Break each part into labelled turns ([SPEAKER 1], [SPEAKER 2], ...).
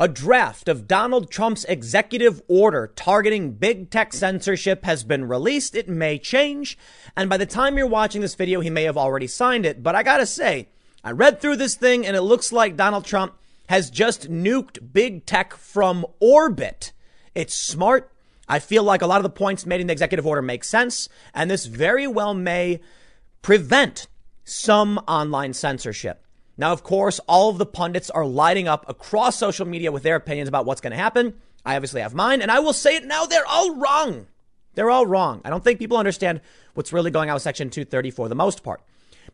[SPEAKER 1] A draft of Donald Trump's executive order targeting big tech censorship has been released. It may change. And by the time you're watching this video, he may have already signed it. But I gotta say, I read through this thing and it looks like Donald Trump has just nuked big tech from orbit. It's smart. I feel like a lot of the points made in the executive order make sense. And this very well may prevent some online censorship. Now, of course, all of the pundits are lighting up across social media with their opinions about what's going to happen. I obviously have mine, and I will say it now. They're all wrong. They're all wrong. I don't think people understand what's really going on with Section 230 for the most part.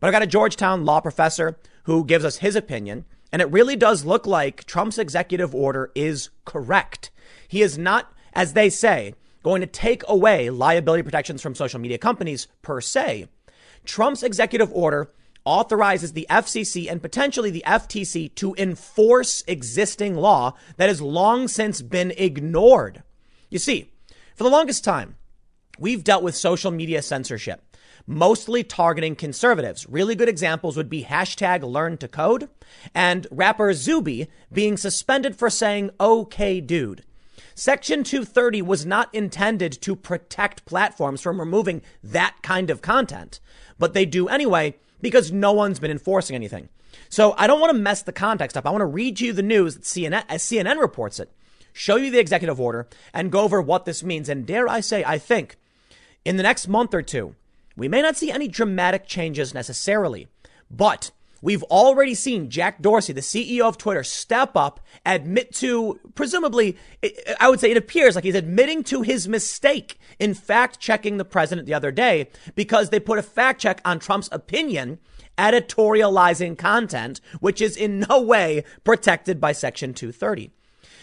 [SPEAKER 1] But I got a Georgetown law professor who gives us his opinion, and it really does look like Trump's executive order is correct. He is not, as they say, going to take away liability protections from social media companies per se. Trump's executive order authorizes the FCC and potentially the FTC to enforce existing law that has long since been ignored. You see, for the longest time, we've dealt with social media censorship, mostly targeting conservatives. Really good examples would be hashtag learn to code and rapper Zuby being suspended for saying, okay, dude. Section 230 was not intended to protect platforms from removing that kind of content, but they do anyway because no one's been enforcing anything. So I don't want to mess the context up. I want to read you the news that CNN, as CNN reports it, show you the executive order, and go over what this means. And dare I say, I think in the next month or two, we may not see any dramatic changes necessarily, but We've already seen Jack Dorsey, the CEO of Twitter, step up, admit to, presumably, I would say it appears like he's admitting to his mistake in fact checking the president the other day because they put a fact check on Trump's opinion editorializing content, which is in no way protected by Section 230.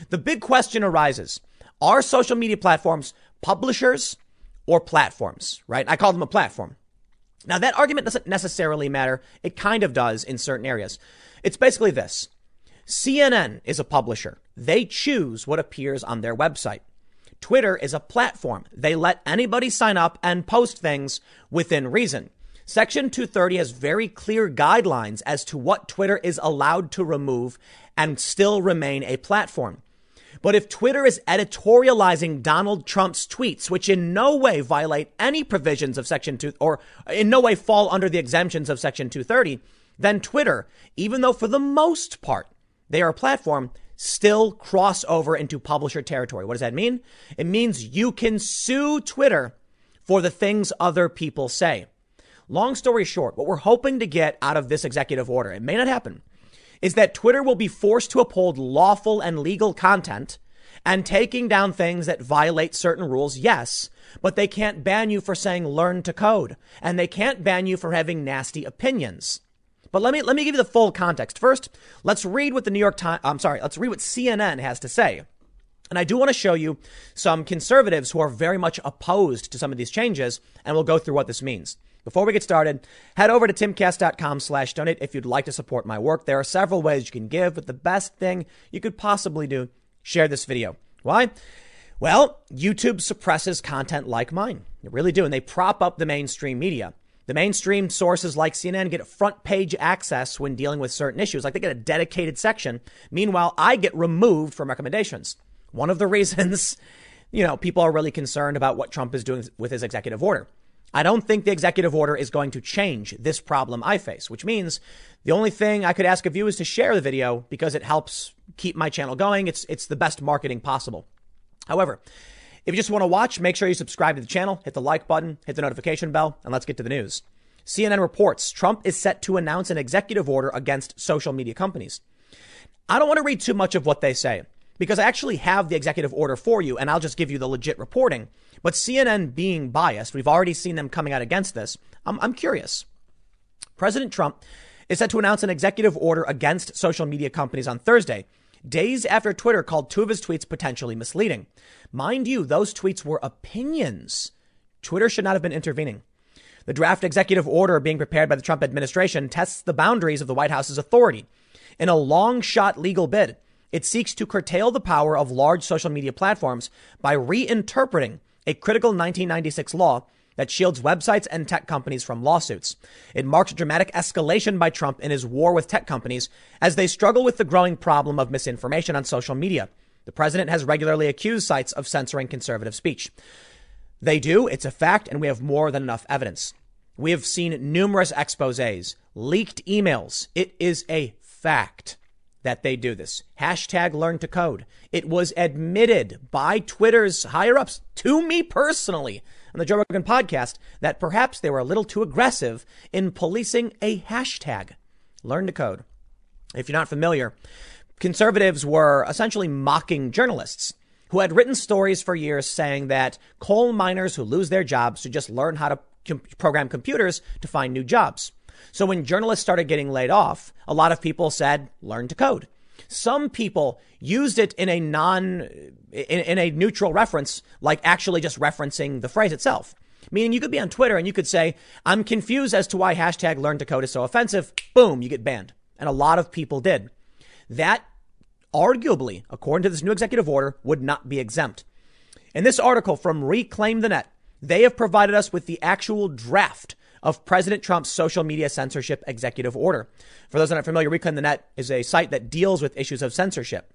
[SPEAKER 1] The big question arises are social media platforms publishers or platforms, right? I call them a platform. Now, that argument doesn't necessarily matter. It kind of does in certain areas. It's basically this CNN is a publisher, they choose what appears on their website. Twitter is a platform. They let anybody sign up and post things within reason. Section 230 has very clear guidelines as to what Twitter is allowed to remove and still remain a platform. But if Twitter is editorializing Donald Trump's tweets, which in no way violate any provisions of Section 2 or in no way fall under the exemptions of Section 230, then Twitter, even though for the most part they are a platform, still cross over into publisher territory. What does that mean? It means you can sue Twitter for the things other people say. Long story short, what we're hoping to get out of this executive order, it may not happen, is that Twitter will be forced to uphold lawful and legal content and taking down things that violate certain rules, yes, but they can't ban you for saying learn to code and they can't ban you for having nasty opinions. But let me let me give you the full context. First, let's read what the New York Times I'm sorry, let's read what CNN has to say. And I do want to show you some conservatives who are very much opposed to some of these changes, and we'll go through what this means. Before we get started, head over to timcast.com slash donate if you'd like to support my work. There are several ways you can give, but the best thing you could possibly do, share this video. Why? Well, YouTube suppresses content like mine. They really do. And they prop up the mainstream media. The mainstream sources like CNN get front page access when dealing with certain issues, like they get a dedicated section. Meanwhile, I get removed from recommendations. One of the reasons, you know, people are really concerned about what Trump is doing with his executive order. I don't think the executive order is going to change this problem I face, which means the only thing I could ask of you is to share the video because it helps keep my channel going. It's, it's the best marketing possible. However, if you just want to watch, make sure you subscribe to the channel, hit the like button, hit the notification bell, and let's get to the news. CNN reports Trump is set to announce an executive order against social media companies. I don't want to read too much of what they say because I actually have the executive order for you and I'll just give you the legit reporting. But CNN being biased, we've already seen them coming out against this. I'm, I'm curious. President Trump is set to announce an executive order against social media companies on Thursday, days after Twitter called two of his tweets potentially misleading. Mind you, those tweets were opinions. Twitter should not have been intervening. The draft executive order being prepared by the Trump administration tests the boundaries of the White House's authority. In a long shot legal bid, it seeks to curtail the power of large social media platforms by reinterpreting a critical 1996 law that shields websites and tech companies from lawsuits. It marks dramatic escalation by Trump in his war with tech companies as they struggle with the growing problem of misinformation on social media. The president has regularly accused sites of censoring conservative speech. They do, it's a fact, and we have more than enough evidence. We have seen numerous exposes, leaked emails. It is a fact that they do this. Hashtag learn to code. It was admitted by Twitter's higher ups to me personally on the Joe Rogan podcast that perhaps they were a little too aggressive in policing a hashtag. Learn to code. If you're not familiar, conservatives were essentially mocking journalists who had written stories for years saying that coal miners who lose their jobs should just learn how to com- program computers to find new jobs. So when journalists started getting laid off, a lot of people said, learn to code. Some people used it in a non, in, in a neutral reference, like actually just referencing the phrase itself. Meaning you could be on Twitter and you could say, I'm confused as to why hashtag learn to code is so offensive. Boom, you get banned. And a lot of people did. That arguably, according to this new executive order, would not be exempt. In this article from Reclaim the Net, they have provided us with the actual draft of President Trump's social media censorship executive order. For those that aren't familiar, Reclaim the Net is a site that deals with issues of censorship.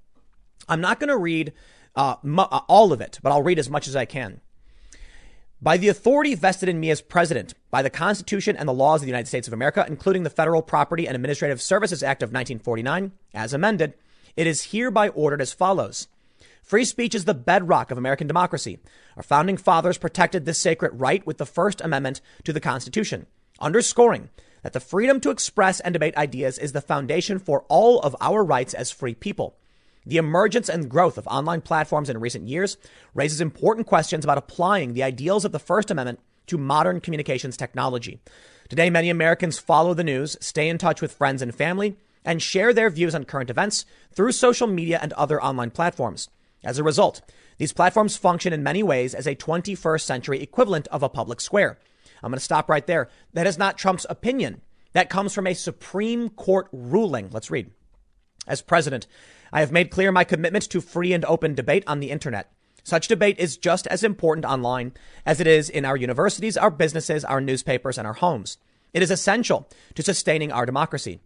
[SPEAKER 1] I'm not going to read uh, uh, all of it, but I'll read as much as I can. By the authority vested in me as president, by the Constitution and the laws of the United States of America, including the Federal Property and Administrative Services Act of 1949, as amended, it is hereby ordered as follows. Free speech is the bedrock of American democracy. Our founding fathers protected this sacred right with the First Amendment to the Constitution, underscoring that the freedom to express and debate ideas is the foundation for all of our rights as free people. The emergence and growth of online platforms in recent years raises important questions about applying the ideals of the First Amendment to modern communications technology. Today, many Americans follow the news, stay in touch with friends and family, and share their views on current events through social media and other online platforms. As a result, these platforms function in many ways as a 21st century equivalent of a public square. I'm going to stop right there. That is not Trump's opinion. That comes from a Supreme Court ruling. Let's read. As president, I have made clear my commitment to free and open debate on the internet. Such debate is just as important online as it is in our universities, our businesses, our newspapers, and our homes. It is essential to sustaining our democracy.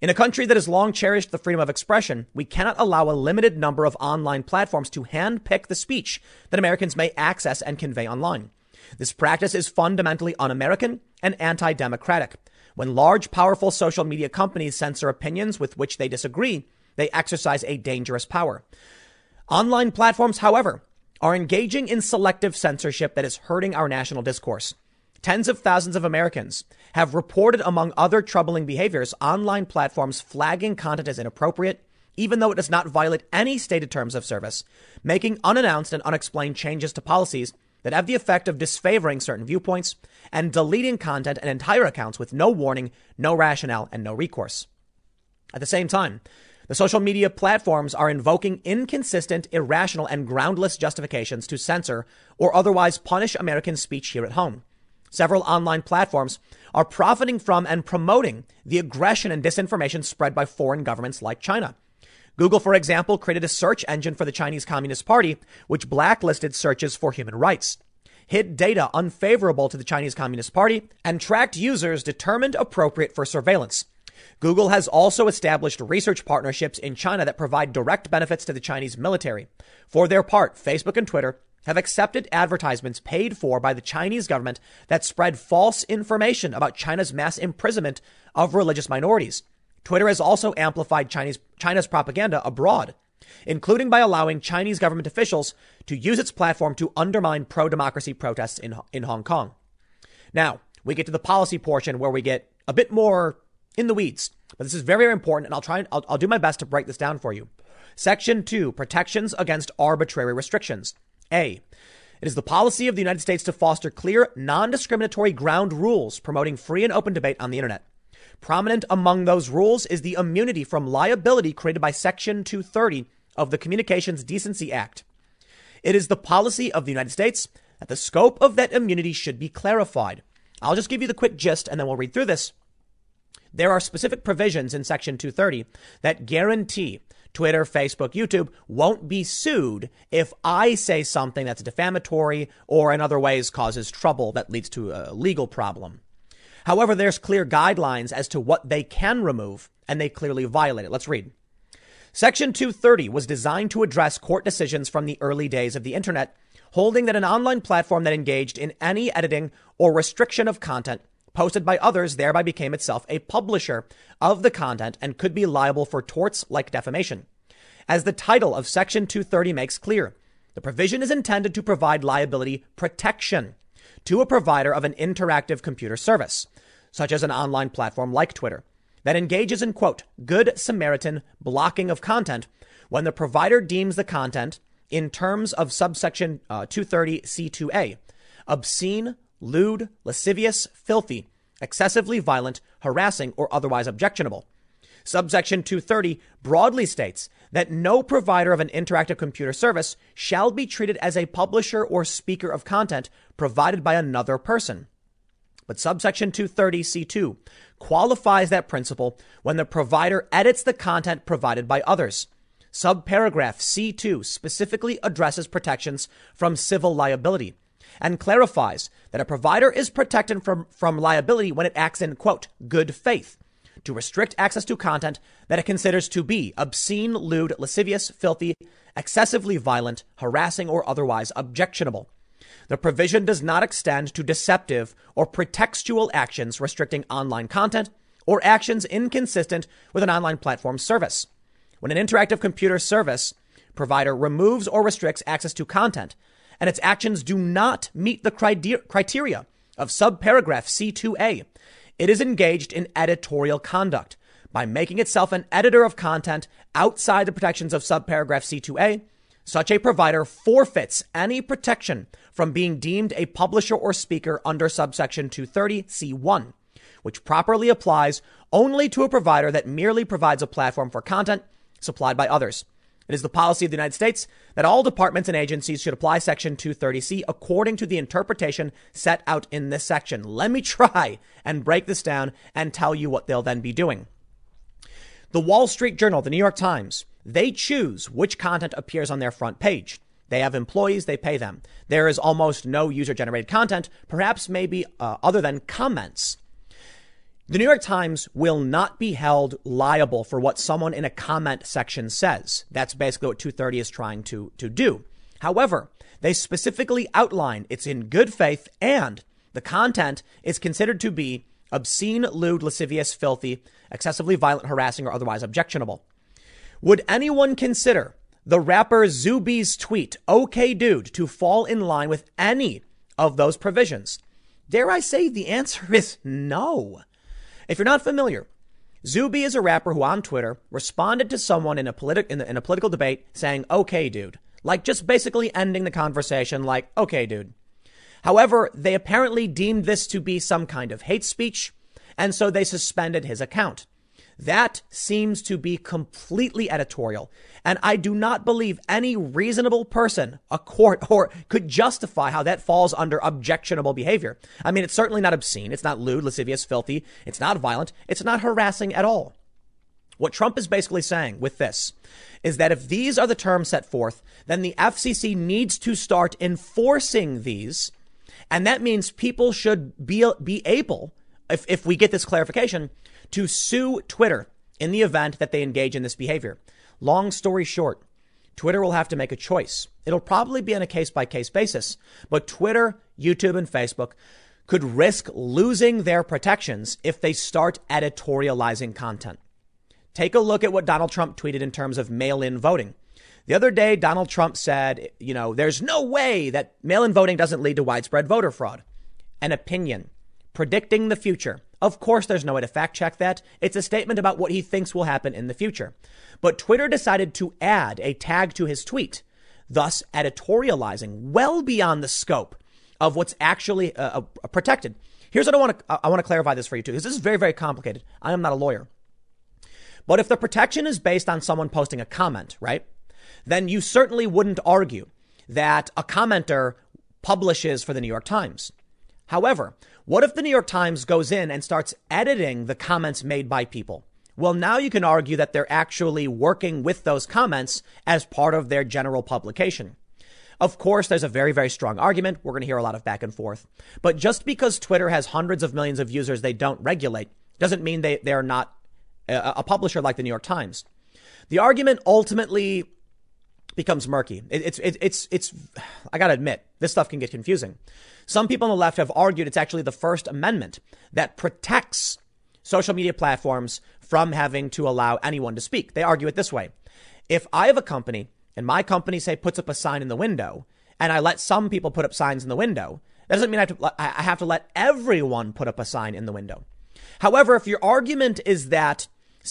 [SPEAKER 1] In a country that has long cherished the freedom of expression, we cannot allow a limited number of online platforms to handpick the speech that Americans may access and convey online. This practice is fundamentally un American and anti democratic. When large, powerful social media companies censor opinions with which they disagree, they exercise a dangerous power. Online platforms, however, are engaging in selective censorship that is hurting our national discourse. Tens of thousands of Americans have reported, among other troubling behaviors, online platforms flagging content as inappropriate, even though it does not violate any stated terms of service, making unannounced and unexplained changes to policies that have the effect of disfavoring certain viewpoints, and deleting content and entire accounts with no warning, no rationale, and no recourse. At the same time, the social media platforms are invoking inconsistent, irrational, and groundless justifications to censor or otherwise punish American speech here at home. Several online platforms are profiting from and promoting the aggression and disinformation spread by foreign governments like China. Google, for example, created a search engine for the Chinese Communist Party, which blacklisted searches for human rights, hid data unfavorable to the Chinese Communist Party, and tracked users determined appropriate for surveillance. Google has also established research partnerships in China that provide direct benefits to the Chinese military. For their part, Facebook and Twitter have accepted advertisements paid for by the Chinese government that spread false information about China's mass imprisonment of religious minorities. Twitter has also amplified Chinese, China's propaganda abroad, including by allowing Chinese government officials to use its platform to undermine pro democracy protests in, in Hong Kong. Now, we get to the policy portion where we get a bit more in the weeds, but this is very, very important, and I'll try and I'll, I'll do my best to break this down for you. Section 2 Protections against arbitrary restrictions. A. It is the policy of the United States to foster clear, non discriminatory ground rules promoting free and open debate on the internet. Prominent among those rules is the immunity from liability created by Section 230 of the Communications Decency Act. It is the policy of the United States that the scope of that immunity should be clarified. I'll just give you the quick gist and then we'll read through this. There are specific provisions in Section 230 that guarantee Twitter, Facebook, YouTube won't be sued if I say something that's defamatory or in other ways causes trouble that leads to a legal problem. However, there's clear guidelines as to what they can remove, and they clearly violate it. Let's read. Section 230 was designed to address court decisions from the early days of the internet, holding that an online platform that engaged in any editing or restriction of content posted by others thereby became itself a publisher of the content and could be liable for torts like defamation. As the title of Section 230 makes clear, the provision is intended to provide liability protection to a provider of an interactive computer service, such as an online platform like Twitter, that engages in, quote, good Samaritan blocking of content when the provider deems the content in terms of subsection uh, 230C2A obscene, lewd, lascivious, filthy, excessively violent, harassing, or otherwise objectionable. Subsection 230 broadly states that no provider of an interactive computer service shall be treated as a publisher or speaker of content provided by another person. But subsection 230C2 qualifies that principle when the provider edits the content provided by others. Subparagraph C2 specifically addresses protections from civil liability and clarifies that a provider is protected from, from liability when it acts in, quote, good faith to restrict access to content that it considers to be obscene, lewd, lascivious, filthy, excessively violent, harassing, or otherwise objectionable. The provision does not extend to deceptive or pretextual actions restricting online content or actions inconsistent with an online platform service. When an interactive computer service provider removes or restricts access to content and its actions do not meet the criteria of subparagraph C2A, it is engaged in editorial conduct by making itself an editor of content outside the protections of subparagraph C2A. Such a provider forfeits any protection from being deemed a publisher or speaker under subsection 230C1, which properly applies only to a provider that merely provides a platform for content supplied by others. It is the policy of the United States that all departments and agencies should apply Section 230C according to the interpretation set out in this section. Let me try and break this down and tell you what they'll then be doing. The Wall Street Journal, the New York Times, they choose which content appears on their front page. They have employees, they pay them. There is almost no user generated content, perhaps maybe uh, other than comments. The New York Times will not be held liable for what someone in a comment section says. That's basically what 230 is trying to, to do. However, they specifically outline it's in good faith and the content is considered to be obscene, lewd, lascivious, filthy, excessively violent, harassing, or otherwise objectionable. Would anyone consider the rapper Zuby's tweet, okay dude, to fall in line with any of those provisions? Dare I say the answer is no. If you're not familiar, Zuby is a rapper who on Twitter responded to someone in a, politi- in, the, in a political debate saying, okay, dude. Like just basically ending the conversation like, okay, dude. However, they apparently deemed this to be some kind of hate speech, and so they suspended his account. That seems to be completely editorial. And I do not believe any reasonable person, a court, or could justify how that falls under objectionable behavior. I mean, it's certainly not obscene. It's not lewd, lascivious, filthy. It's not violent. It's not harassing at all. What Trump is basically saying with this is that if these are the terms set forth, then the FCC needs to start enforcing these. And that means people should be, be able, if, if we get this clarification, to sue Twitter in the event that they engage in this behavior. Long story short, Twitter will have to make a choice. It'll probably be on a case by case basis, but Twitter, YouTube, and Facebook could risk losing their protections if they start editorializing content. Take a look at what Donald Trump tweeted in terms of mail in voting. The other day, Donald Trump said, you know, there's no way that mail in voting doesn't lead to widespread voter fraud. An opinion, predicting the future. Of course, there's no way to fact check that. It's a statement about what he thinks will happen in the future. But Twitter decided to add a tag to his tweet, thus editorializing well beyond the scope of what's actually uh, uh, protected. Here's what I want to I want to clarify this for you too, this is very very complicated. I am not a lawyer. But if the protection is based on someone posting a comment, right? Then you certainly wouldn't argue that a commenter publishes for the New York Times. However, what if the New York Times goes in and starts editing the comments made by people? Well, now you can argue that they're actually working with those comments as part of their general publication. Of course, there's a very, very strong argument. We're going to hear a lot of back and forth. But just because Twitter has hundreds of millions of users they don't regulate doesn't mean they, they're not a, a publisher like the New York Times. The argument ultimately becomes murky. It, it's, it, it's, it's, I got to admit, this stuff can get confusing. Some people on the left have argued it's actually the First Amendment that protects social media platforms from having to allow anyone to speak. They argue it this way. If I have a company and my company, say, puts up a sign in the window and I let some people put up signs in the window, that doesn't mean I have to, I have to let everyone put up a sign in the window. However, if your argument is that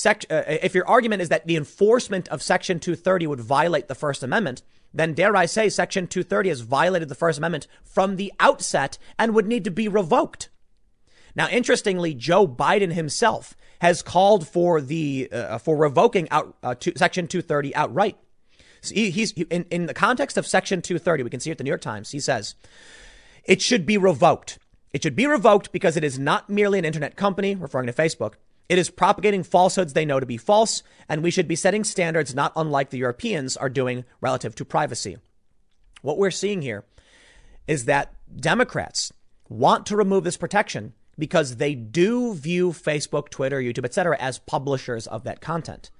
[SPEAKER 1] uh, if your argument is that the enforcement of Section 230 would violate the First Amendment, then dare I say Section 230 has violated the First Amendment from the outset and would need to be revoked. Now, interestingly, Joe Biden himself has called for the uh, for revoking out uh, to, Section 230 outright. So he, he's in, in the context of Section 230. We can see it at the New York Times. He says it should be revoked. It should be revoked because it is not merely an internet company, referring to Facebook. It is propagating falsehoods they know to be false, and we should be setting standards not unlike the Europeans are doing relative to privacy. What we're seeing here is that Democrats want to remove this protection because they do view Facebook, Twitter, YouTube, etc. as publishers of that content.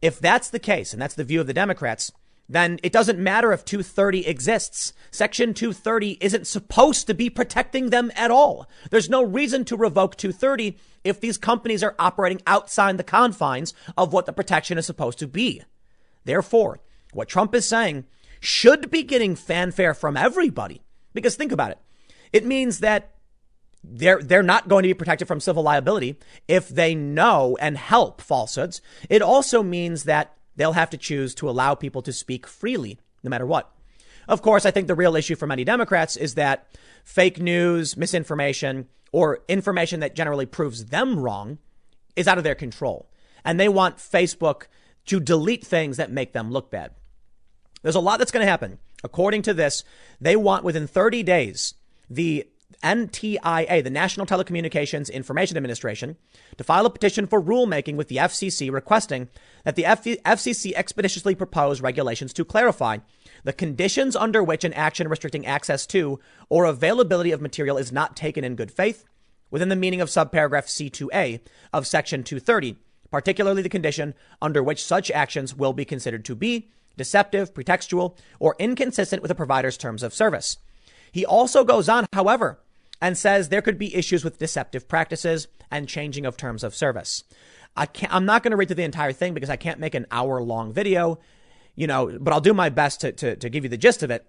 [SPEAKER 1] If that's the case, and that's the view of the Democrats, then it doesn't matter if 230 exists. Section 230 isn't supposed to be protecting them at all. There's no reason to revoke 230 if these companies are operating outside the confines of what the protection is supposed to be. Therefore, what Trump is saying should be getting fanfare from everybody. Because think about it. It means that they're, they're not going to be protected from civil liability if they know and help falsehoods. It also means that they'll have to choose to allow people to speak freely, no matter what. Of course, I think the real issue for many Democrats is that fake news, misinformation, or information that generally proves them wrong is out of their control. And they want Facebook to delete things that make them look bad. There's a lot that's going to happen. According to this, they want within 30 days the NTIA, the National Telecommunications Information Administration, to file a petition for rulemaking with the FCC requesting that the FCC expeditiously propose regulations to clarify the conditions under which an action restricting access to or availability of material is not taken in good faith within the meaning of subparagraph C2A of Section 230, particularly the condition under which such actions will be considered to be deceptive, pretextual, or inconsistent with a provider's terms of service. He also goes on, however, and says there could be issues with deceptive practices and changing of terms of service. I can't, I'm not going to read through the entire thing because I can't make an hour long video, you know, but I'll do my best to, to, to give you the gist of it.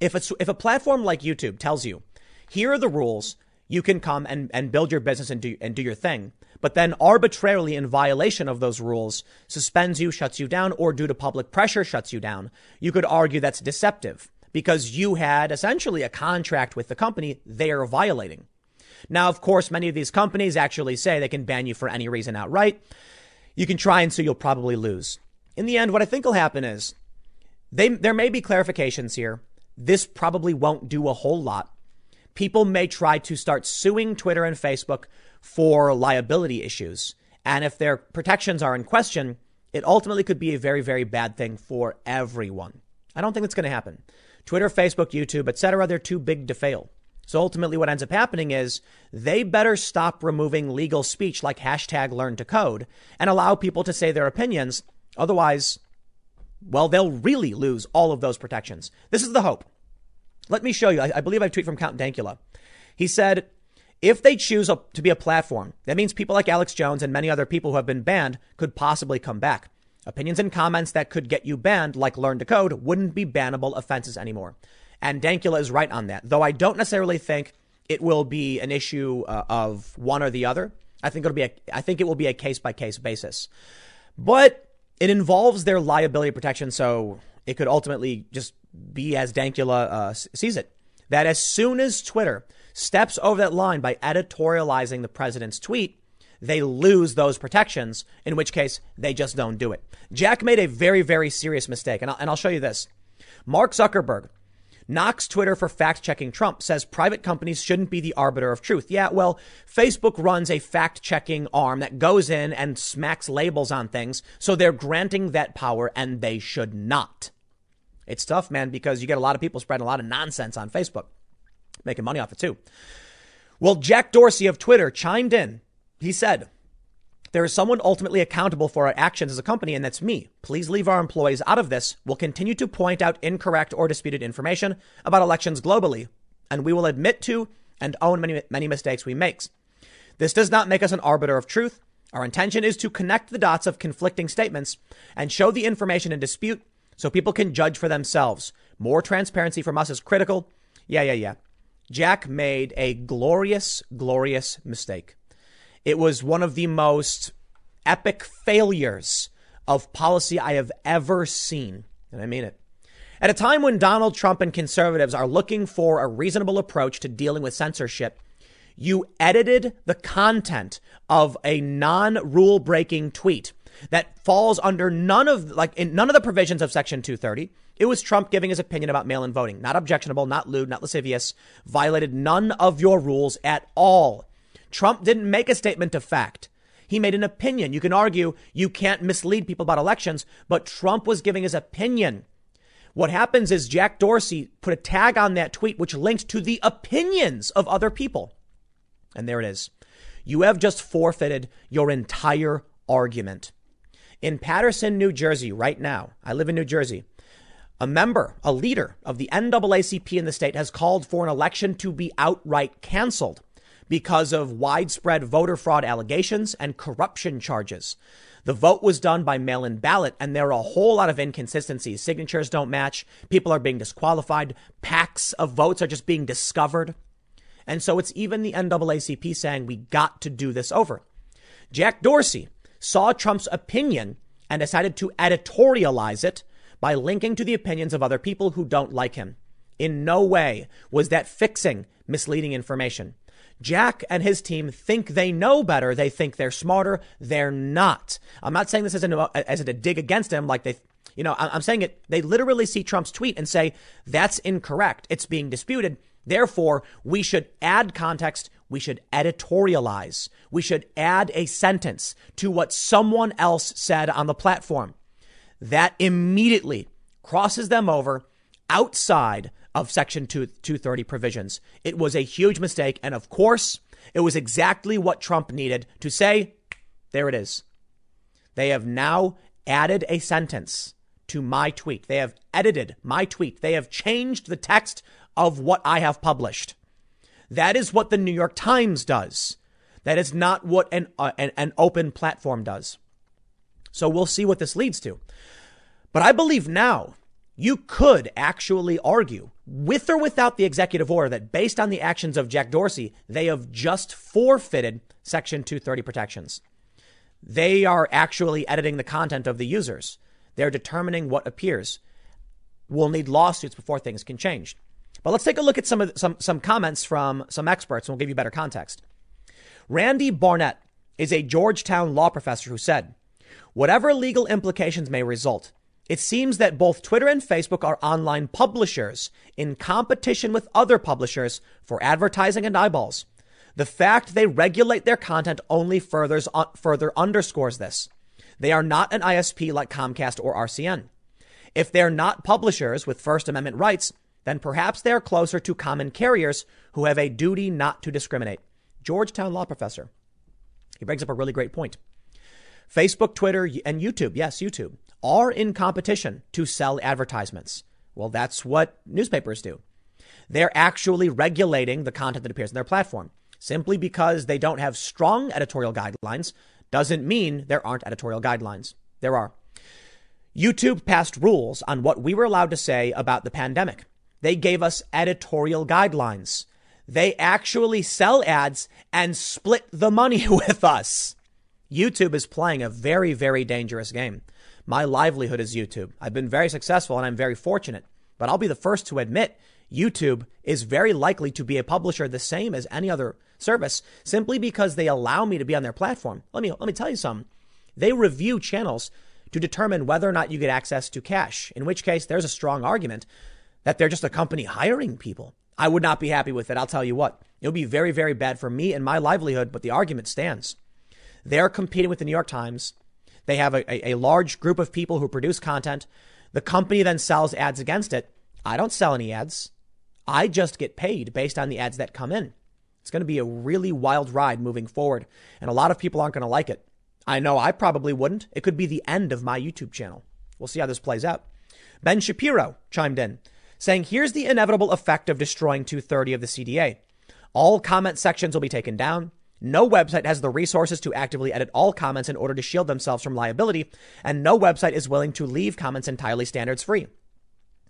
[SPEAKER 1] If it's, if a platform like YouTube tells you, here are the rules, you can come and, and build your business and do, and do your thing, but then arbitrarily in violation of those rules suspends you, shuts you down, or due to public pressure shuts you down, you could argue that's deceptive because you had essentially a contract with the company they are violating. Now, of course, many of these companies actually say they can ban you for any reason outright. You can try and sue, you'll probably lose. In the end, what I think will happen is they, there may be clarifications here. This probably won't do a whole lot. People may try to start suing Twitter and Facebook for liability issues. And if their protections are in question, it ultimately could be a very, very bad thing for everyone. I don't think that's going to happen. Twitter, Facebook, YouTube, etc. They're too big to fail. So ultimately what ends up happening is they better stop removing legal speech like hashtag learn to code and allow people to say their opinions. Otherwise, well, they'll really lose all of those protections. This is the hope. Let me show you. I, I believe I tweet from Count Dankula. He said, if they choose a, to be a platform, that means people like Alex Jones and many other people who have been banned could possibly come back. Opinions and comments that could get you banned, like learn to code, wouldn't be bannable offenses anymore. And Dankula is right on that, though I don't necessarily think it will be an issue uh, of one or the other. I think it'll be a, I think it will be a case by case basis, but it involves their liability protection. So it could ultimately just be as Dankula uh, sees it, that as soon as Twitter steps over that line by editorializing the president's tweet, they lose those protections, in which case they just don't do it. Jack made a very, very serious mistake. And I'll, and I'll show you this. Mark Zuckerberg knocks Twitter for fact checking Trump, says private companies shouldn't be the arbiter of truth. Yeah, well, Facebook runs a fact checking arm that goes in and smacks labels on things, so they're granting that power and they should not. It's tough, man, because you get a lot of people spreading a lot of nonsense on Facebook, making money off it too. Well, Jack Dorsey of Twitter chimed in. He said, there is someone ultimately accountable for our actions as a company, and that's me. Please leave our employees out of this. We'll continue to point out incorrect or disputed information about elections globally, and we will admit to and own many, many mistakes we make. This does not make us an arbiter of truth. Our intention is to connect the dots of conflicting statements and show the information in dispute so people can judge for themselves. More transparency from us is critical. Yeah, yeah, yeah. Jack made a glorious, glorious mistake. It was one of the most epic failures of policy I have ever seen. And I mean it. At a time when Donald Trump and conservatives are looking for a reasonable approach to dealing with censorship, you edited the content of a non rule breaking tweet that falls under none of like none of the provisions of section 230 it was trump giving his opinion about mail-in voting not objectionable not lewd not lascivious violated none of your rules at all Trump didn't make a statement of fact. He made an opinion. You can argue you can't mislead people about elections, but Trump was giving his opinion. What happens is Jack Dorsey put a tag on that tweet, which linked to the opinions of other people. And there it is. You have just forfeited your entire argument. In Paterson, New Jersey, right now, I live in New Jersey. A member, a leader of the NAACP in the state has called for an election to be outright canceled because of widespread voter fraud allegations and corruption charges. The vote was done by mail in ballot, and there are a whole lot of inconsistencies. Signatures don't match. People are being disqualified. Packs of votes are just being discovered. And so it's even the NAACP saying we got to do this over. Jack Dorsey saw Trump's opinion and decided to editorialize it by linking to the opinions of other people who don't like him. In no way was that fixing misleading information. Jack and his team think they know better. They think they're smarter. They're not. I'm not saying this as a, as a dig against him, like they, you know, I'm saying it. They literally see Trump's tweet and say, that's incorrect. It's being disputed. Therefore, we should add context. We should editorialize. We should add a sentence to what someone else said on the platform. That immediately crosses them over outside of Section 2, 230 provisions. It was a huge mistake. And of course, it was exactly what Trump needed to say, there it is. They have now added a sentence to my tweet. They have edited my tweet. They have changed the text of what I have published. That is what the New York Times does. That is not what an, uh, an, an open platform does. So we'll see what this leads to. But I believe now you could actually argue, with or without the executive order, that based on the actions of Jack Dorsey, they have just forfeited Section 230 protections. They are actually editing the content of the users. They're determining what appears. We'll need lawsuits before things can change. But let's take a look at some of some some comments from some experts, and we'll give you better context. Randy Barnett is a Georgetown law professor who said, "Whatever legal implications may result." It seems that both Twitter and Facebook are online publishers in competition with other publishers for advertising and eyeballs. The fact they regulate their content only furthers, uh, further underscores this. They are not an ISP like Comcast or RCN. If they're not publishers with First Amendment rights, then perhaps they are closer to common carriers who have a duty not to discriminate. Georgetown law professor. He brings up a really great point. Facebook, Twitter, and YouTube, yes, YouTube, are in competition to sell advertisements. Well, that's what newspapers do. They're actually regulating the content that appears on their platform. Simply because they don't have strong editorial guidelines doesn't mean there aren't editorial guidelines. There are. YouTube passed rules on what we were allowed to say about the pandemic. They gave us editorial guidelines. They actually sell ads and split the money with us. YouTube is playing a very, very dangerous game. My livelihood is YouTube. I've been very successful and I'm very fortunate. But I'll be the first to admit YouTube is very likely to be a publisher the same as any other service simply because they allow me to be on their platform. Let me, let me tell you something. They review channels to determine whether or not you get access to cash, in which case there's a strong argument that they're just a company hiring people. I would not be happy with it. I'll tell you what. It would be very, very bad for me and my livelihood, but the argument stands. They're competing with the New York Times. They have a, a, large group of people who produce content. The company then sells ads against it. I don't sell any ads. I just get paid based on the ads that come in. It's going to be a really wild ride moving forward, and a lot of people aren't going to like it. I know I probably wouldn't. It could be the end of my YouTube channel. We'll see how this plays out. Ben Shapiro chimed in, saying, Here's the inevitable effect of destroying 230 of the CDA. All comment sections will be taken down. No website has the resources to actively edit all comments in order to shield themselves from liability, and no website is willing to leave comments entirely standards free.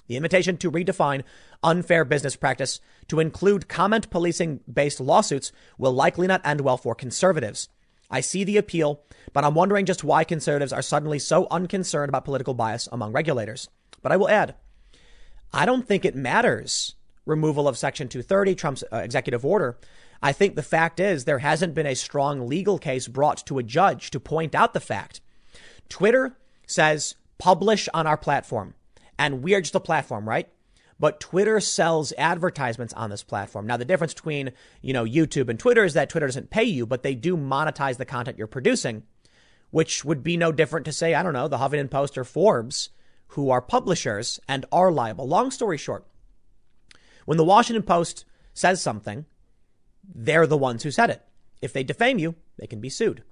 [SPEAKER 1] The invitation to redefine unfair business practice to include comment policing based lawsuits will likely not end well for conservatives. I see the appeal, but I'm wondering just why conservatives are suddenly so unconcerned about political bias among regulators. But I will add, I don't think it matters removal of Section 230, Trump's uh, executive order. I think the fact is there hasn't been a strong legal case brought to a judge to point out the fact. Twitter says publish on our platform. And we are just a platform, right? But Twitter sells advertisements on this platform. Now, the difference between, you know, YouTube and Twitter is that Twitter doesn't pay you, but they do monetize the content you're producing, which would be no different to say, I don't know, the Huffington Post or Forbes, who are publishers and are liable. Long story short, when the Washington Post says something, they're the ones who said it. If they defame you, they can be sued.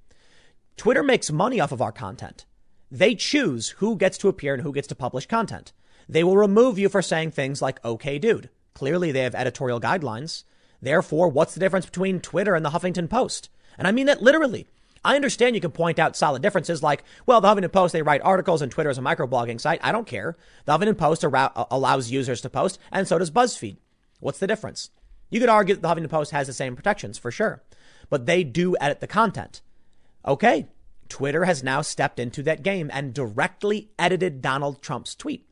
[SPEAKER 1] Twitter makes money off of our content. They choose who gets to appear and who gets to publish content. They will remove you for saying things like, okay, dude. Clearly, they have editorial guidelines. Therefore, what's the difference between Twitter and the Huffington Post? And I mean that literally. I understand you can point out solid differences like, well, the Huffington Post, they write articles and Twitter is a microblogging site. I don't care. The Huffington Post allows users to post and so does BuzzFeed. What's the difference? You could argue that the Huffington Post has the same protections for sure, but they do edit the content. Okay, Twitter has now stepped into that game and directly edited Donald Trump's tweet.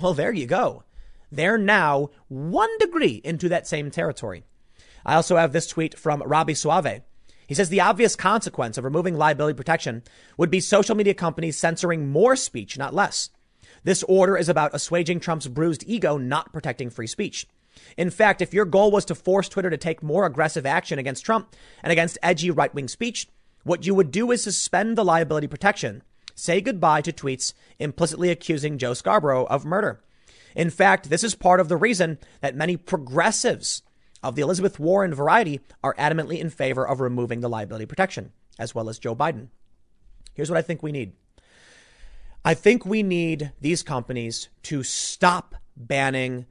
[SPEAKER 1] Well, there you go. They're now one degree into that same territory. I also have this tweet from Robby Soave. He says the obvious consequence of removing liability protection would be social media companies censoring more speech, not less. This order is about assuaging Trump's bruised ego, not protecting free speech. In fact, if your goal was to force Twitter to take more aggressive action against Trump and against edgy right wing speech, what you would do is suspend the liability protection. Say goodbye to tweets implicitly accusing Joe Scarborough of murder. In fact, this is part of the reason that many progressives of the Elizabeth Warren variety are adamantly in favor of removing the liability protection, as well as Joe Biden. Here's what I think we need. I think we need these companies to stop banning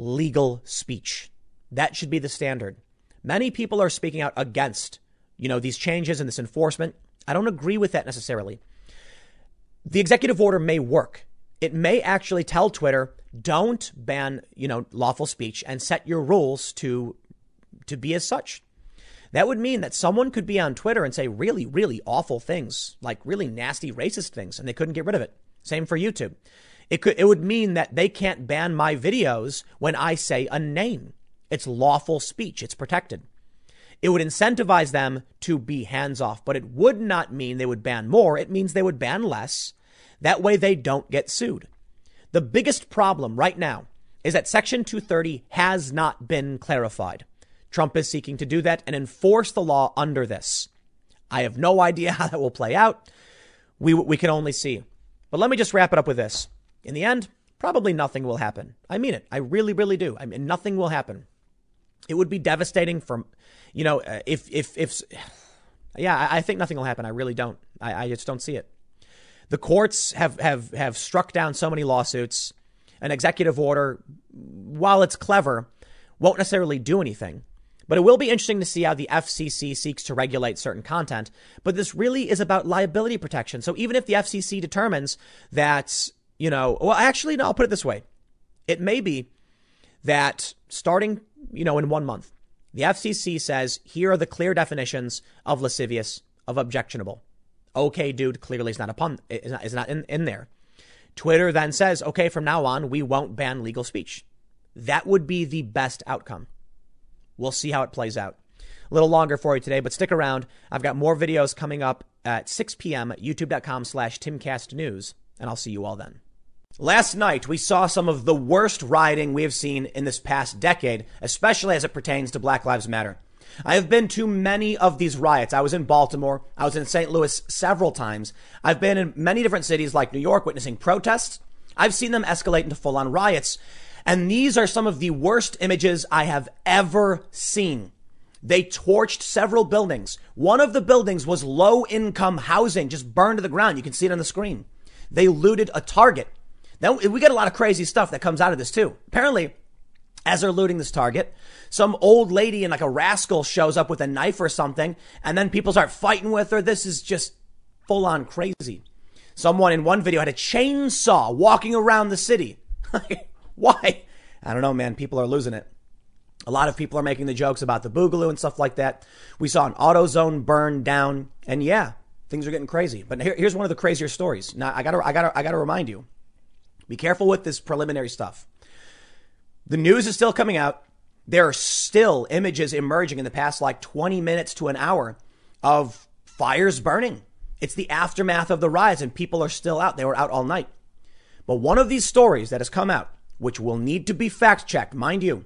[SPEAKER 1] legal speech. That should be the standard. Many people are speaking out against you know, these changes and this enforcement. I don't agree with that necessarily. The executive order may work. It may actually tell Twitter, don't ban, you know, lawful speech and set your rules to to be as such. That would mean that someone could be on Twitter and say really, really awful things, like really nasty racist things, and they couldn't get rid of it. Same for YouTube. It could it would mean that they can't ban my videos when I say a name. It's lawful speech. It's protected. It would incentivize them to be hands off, but it would not mean they would ban more. It means they would ban less. That way they don't get sued. The biggest problem right now is that Section 230 has not been clarified. Trump is seeking to do that and enforce the law under this. I have no idea how that will play out. We, we can only see. But let me just wrap it up with this. In the end, probably nothing will happen. I mean it. I really, really do. I mean, nothing will happen. It would be devastating for you know, uh, if if if yeah, I think nothing will happen. I really don't. I, I just don't see it. The courts have have have struck down so many lawsuits. An executive order, while it's clever, won't necessarily do anything. But it will be interesting to see how the FCC seeks to regulate certain content. But this really is about liability protection. So even if the FCC determines that, you know, well, actually, no, I'll put it this way. It may be that starting, you know, in one month, the FCC says here are the clear definitions of lascivious, of objectionable. Okay, dude, clearly is not upon is not, not in, in there. Twitter then says, okay, from now on, we won't ban legal speech. That would be the best outcome. We'll see how it plays out. A little longer for you today, but stick around. I've got more videos coming up at 6 p.m. youtube.com slash timcastnews, and I'll see you all then. Last night, we saw some of the worst rioting we have seen in this past decade, especially as it pertains to Black Lives Matter. I have been to many of these riots. I was in Baltimore. I was in St. Louis several times. I've been in many different cities like New York witnessing protests. I've seen them escalate into full on riots. And these are some of the worst images I have ever seen. They torched several buildings. One of the buildings was low income housing, just burned to the ground. You can see it on the screen. They looted a Target. Now, we get a lot of crazy stuff that comes out of this too. Apparently, as they're looting this Target, some old lady and like a rascal shows up with a knife or something, and then people start fighting with her. This is just full on crazy. Someone in one video had a chainsaw walking around the city. Why? I don't know, man. People are losing it. A lot of people are making the jokes about the Boogaloo and stuff like that. We saw an AutoZone burn down, and yeah, things are getting crazy. But here, here's one of the crazier stories. Now, I gotta, I gotta, I gotta remind you: be careful with this preliminary stuff. The news is still coming out. There are still images emerging in the past like 20 minutes to an hour of fires burning. It's the aftermath of the riots, and people are still out. They were out all night. But one of these stories that has come out, which will need to be fact checked, mind you,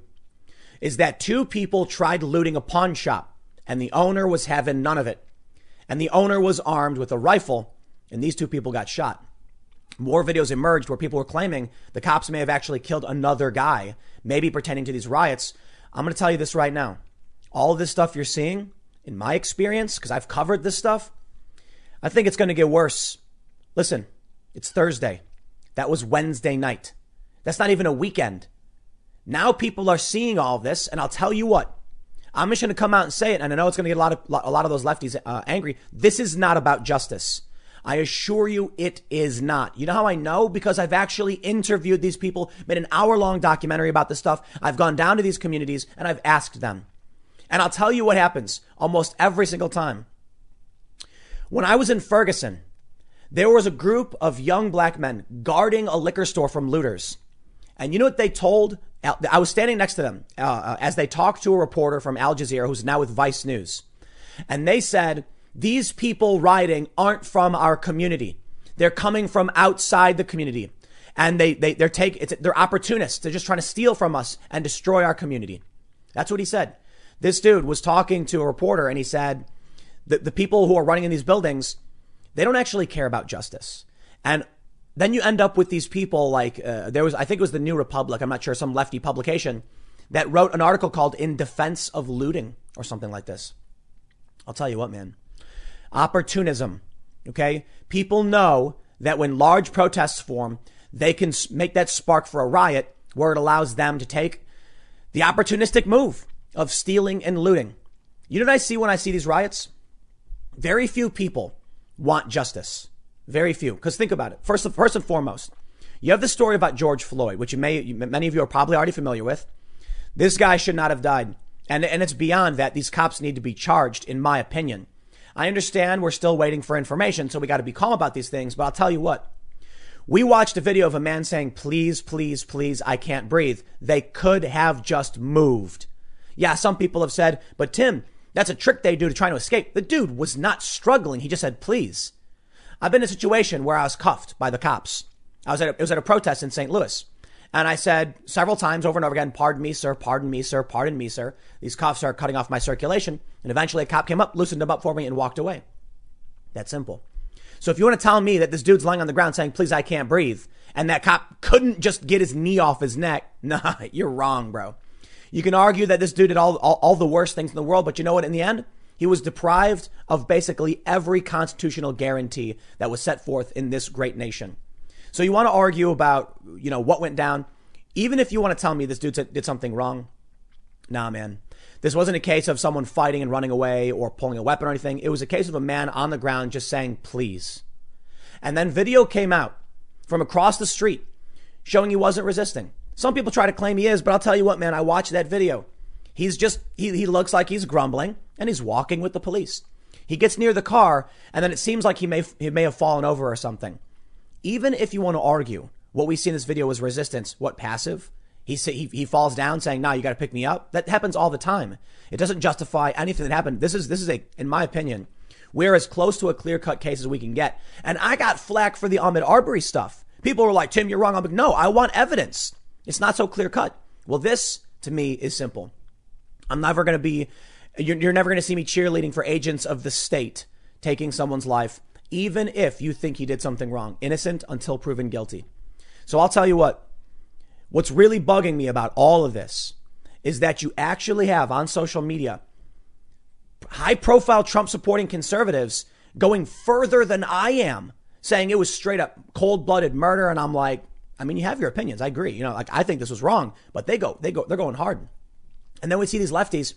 [SPEAKER 1] is that two people tried looting a pawn shop and the owner was having none of it. And the owner was armed with a rifle and these two people got shot. More videos emerged where people were claiming the cops may have actually killed another guy, maybe pertaining to these riots. I'm going to tell you this right now. All this stuff you're seeing, in my experience, because I've covered this stuff, I think it's going to get worse. Listen, it's Thursday. That was Wednesday night. That's not even a weekend. Now people are seeing all this, and I'll tell you what. I'm just going to come out and say it, and I know it's going to get a lot of a lot of those lefties uh, angry. This is not about justice. I assure you, it is not. You know how I know? Because I've actually interviewed these people, made an hour long documentary about this stuff. I've gone down to these communities and I've asked them. And I'll tell you what happens almost every single time. When I was in Ferguson, there was a group of young black men guarding a liquor store from looters. And you know what they told? I was standing next to them uh, uh, as they talked to a reporter from Al Jazeera who's now with Vice News. And they said, these people rioting aren't from our community. They're coming from outside the community. And they, they, they're take, it's, they're opportunists. They're just trying to steal from us and destroy our community. That's what he said. This dude was talking to a reporter and he said, the, the people who are running in these buildings, they don't actually care about justice. And then you end up with these people like uh, there was, I think it was the New Republic. I'm not sure, some lefty publication that wrote an article called "In Defense of Looting" or something like this. I'll tell you what, man. Opportunism. Okay, people know that when large protests form, they can make that spark for a riot where it allows them to take the opportunistic move of stealing and looting. You know what I see when I see these riots? Very few people want justice. Very few. Because think about it. First, first and foremost, you have the story about George Floyd, which you may, many of you are probably already familiar with. This guy should not have died. And, and it's beyond that. These cops need to be charged, in my opinion. I understand we're still waiting for information, so we got to be calm about these things. But I'll tell you what. We watched a video of a man saying, please, please, please, I can't breathe. They could have just moved. Yeah, some people have said, but Tim, that's a trick they do to try to escape. The dude was not struggling. He just said, please. I've been in a situation where I was cuffed by the cops. I was at a, it was at a protest in St. Louis. And I said several times over and over again, pardon me, sir, pardon me, sir, pardon me, sir. These cuffs are cutting off my circulation. And eventually a cop came up, loosened them up for me and walked away. That simple. So if you want to tell me that this dude's lying on the ground saying, please, I can't breathe, and that cop couldn't just get his knee off his neck, nah, you're wrong, bro. You can argue that this dude did all, all, all the worst things in the world, but you know what? In the end, he was deprived of basically every constitutional guarantee that was set forth in this great nation. So you want to argue about, you know, what went down. Even if you want to tell me this dude did something wrong, nah, man. This wasn't a case of someone fighting and running away or pulling a weapon or anything. It was a case of a man on the ground just saying, please. And then video came out from across the street showing he wasn't resisting. Some people try to claim he is, but I'll tell you what, man, I watched that video. He's just, he, he looks like he's grumbling and he's walking with the police. He gets near the car and then it seems like he may, he may have fallen over or something. Even if you want to argue what we see in this video was resistance, what passive? He, he, he falls down saying, nah, you got to pick me up. That happens all the time. It doesn't justify anything that happened. This is, this is a, in my opinion, we're as close to a clear cut case as we can get. And I got flack for the Ahmaud Arbery stuff People were like, Tim, you're wrong. I'm like, no, I want evidence. It's not so clear cut. Well, this to me is simple. I'm never going to be, you're, you're never going to see me cheerleading for agents of the state taking someone's life, even if you think he did something wrong. Innocent until proven guilty. So I'll tell you what, what's really bugging me about all of this is that you actually have on social media high profile Trump supporting conservatives going further than I am, saying it was straight up cold blooded murder. And I'm like, I mean, you have your opinions. I agree. You know, like I think this was wrong, but they go, they go, they're going hard. And then we see these lefties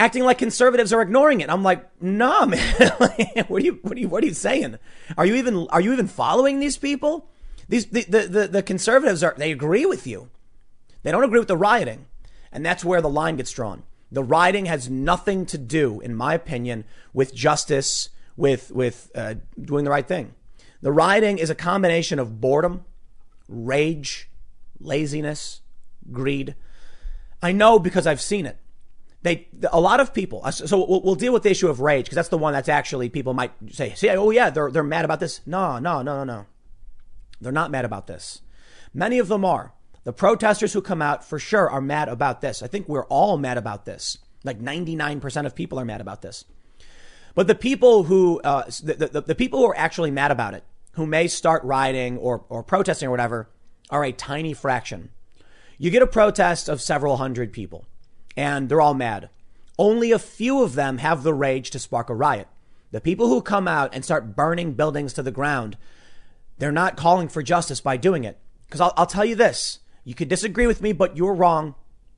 [SPEAKER 1] acting like conservatives are ignoring it. I'm like, nah, man. what are you, what are you, what are you saying? Are you even, are you even following these people? These, the, the, the, the conservatives are, they agree with you. They don't agree with the rioting. And that's where the line gets drawn. The rioting has nothing to do, in my opinion, with justice, with, with uh, doing the right thing. The rioting is a combination of boredom, rage, laziness, greed. I know because I've seen it. They, a lot of people, uh, so we'll, we'll deal with the issue of rage because that's the one that's actually people might say, see, oh yeah, they're, they're mad about this. No, no, no, no, no. They're not mad about this. Many of them are. The protesters who come out for sure are mad about this. I think we're all mad about this. Like 99% of people are mad about this. But the people who, uh, the, the, the people who are actually mad about it, who may start rioting or, or protesting or whatever, are a tiny fraction. You get a protest of several hundred people, and they're all mad. Only a few of them have the rage to spark a riot. The people who come out and start burning buildings to the ground, they're not calling for justice by doing it. Because I'll, I'll tell you this you could disagree with me, but you're wrong.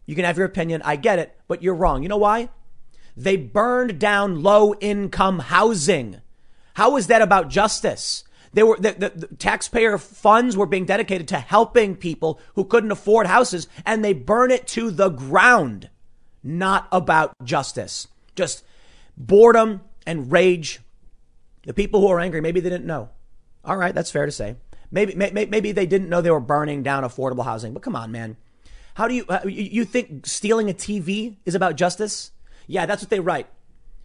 [SPEAKER 1] You can have your opinion. I get it, but you're wrong. You know why? They burned down low income housing. How is that about justice? They were the, the, the, taxpayer funds were being dedicated to helping people who couldn't afford houses, and they burn it to the ground. Not about justice, just boredom and rage. The people who are angry, maybe they didn't know. All right, that's fair to say. Maybe maybe they didn't know they were burning down affordable housing. But come on, man. How do you you think stealing a TV is about justice? Yeah, that's what they write.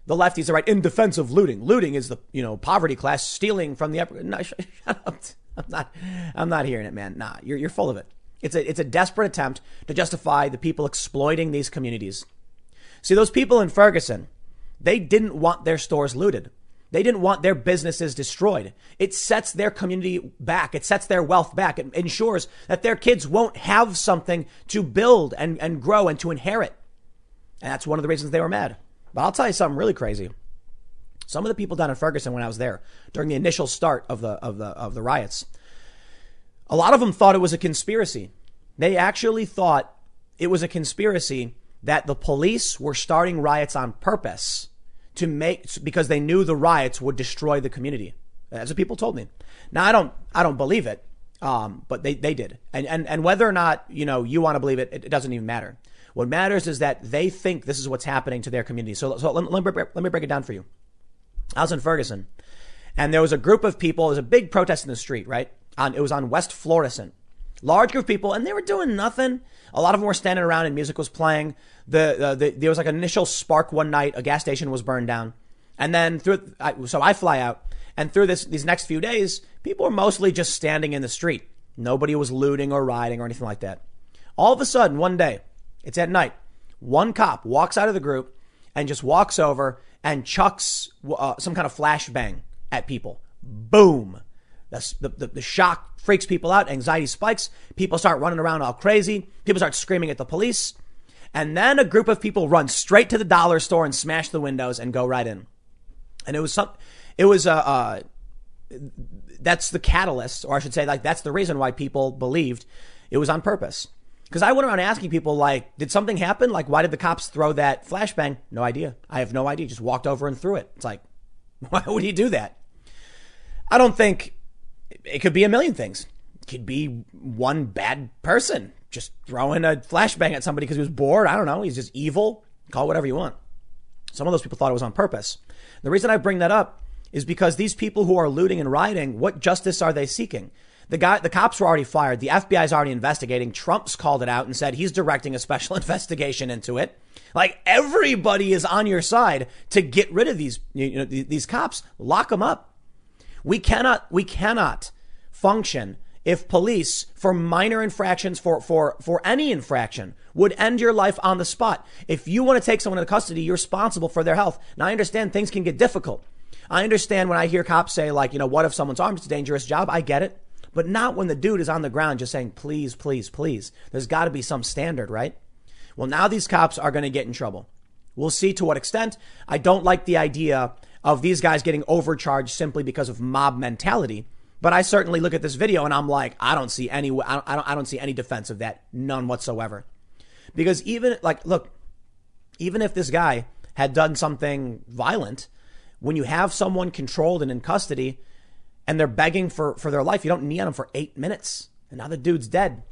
[SPEAKER 1] The lefties are right in defense of looting. Looting is the you know poverty class stealing from the upper. No, shut up. I'm not. I'm not hearing it, man. Nah, you're you're full of it. It's a it's a desperate attempt to justify the people exploiting these communities. See, those people in Ferguson, they didn't want their stores looted. They didn't want their businesses destroyed. It sets their community back. It sets their wealth back. It ensures that their kids won't have something to build and, and grow and to inherit. And that's one of the reasons they were mad. But I'll tell you something really crazy. Some of the people down in Ferguson when I was there during the initial start of the of the of the riots, a lot of them thought it was a conspiracy. They actually thought it was a conspiracy that the police were starting riots on purpose to make because they knew the riots would destroy the community. That's what people told me. Now I don't I don't believe it, um, but they they did. And and and whether or not you know you want to believe it, it, doesn't even matter. What matters is that they think this is what's happening to their community. So so let, let me let me break it down for you. I was in Ferguson, and there was a group of people. There was a big protest in the street. Right on it was on West Florissant. Large group of people, and they were doing nothing. A lot of them were standing around, and music was playing the, uh, the there was like an initial spark one night. A gas station was burned down, and then through I, so I fly out, and through this these next few days, people were mostly just standing in the street. Nobody was looting or rioting or anything like that. All of a sudden, one day, it's at night. One cop walks out of the group and just walks over and chucks uh, some kind of flashbang at people. Boom. The, the, the, shock freaks people out. Anxiety spikes. People start running around all crazy. People start screaming at the police. And then a group of people run straight to the dollar store and smash the windows and go right in. And it was some, it was, uh, uh, that's the catalyst, or I should say, like, that's the reason why people believed it was on purpose. Because I went around asking people, like, did something happen? Like, why did the cops throw that flashbang? No idea. I have no idea. Just walked over and threw it. It's like, why would he do that? I don't think it could be a million things. It could be one bad person just throwing a flashbang at somebody because he was bored. I don't know. He's just evil. Call whatever you want. Some of those people thought it was on purpose. The reason I bring that up is because these people who are looting and rioting, what justice are they seeking? The guy, the cops were already fired. The FBI is already investigating. Trump's called it out and said he's directing a special investigation into it. Like everybody is on your side to get rid of these, you know, these cops. Lock them up. We cannot, we cannot function if police for minor infractions for for for any infraction would end your life on the spot. If you want to take someone into custody, you're responsible for their health. Now I understand things can get difficult. I understand when I hear cops say like, you know, what if someone's armed? It's a dangerous job. I get it. But not when the dude is on the ground just saying, please, please, please. There's got to be some standard, right? Well, now these cops are going to get in trouble. We'll see to what extent. I don't like the idea of these guys getting overcharged simply because of mob mentality. But I certainly look at this video and I'm like, I don't see any, I don't, I don't see any defense of that, none whatsoever. Because even like, look, even if this guy had done something violent, when you have someone controlled and in custody, and they're begging for for their life, you don't knee on them for eight minutes, and now the dude's dead.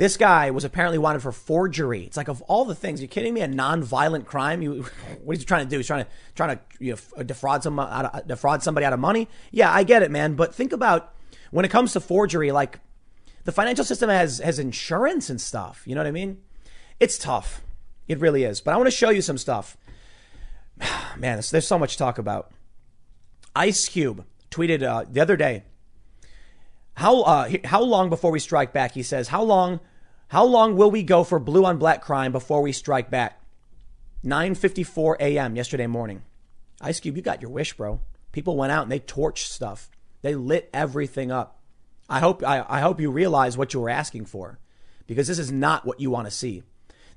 [SPEAKER 1] This guy was apparently wanted for forgery. It's like of all the things, you kidding me? A non-violent crime? You, what is he trying to do? He's trying to trying to you know, defraud some of, defraud somebody out of money. Yeah, I get it, man. But think about when it comes to forgery, like the financial system has has insurance and stuff. You know what I mean? It's tough. It really is. But I want to show you some stuff. Man, there's, there's so much to talk about. Ice Cube tweeted uh, the other day. How uh, how long before we strike back? He says, "How long how long will we go for blue on black crime before we strike back? 9:54 a.m. yesterday morning. Ice Cube, you got your wish, bro. People went out and they torched stuff. They lit everything up. I hope I, I hope you realize what you were asking for because this is not what you want to see.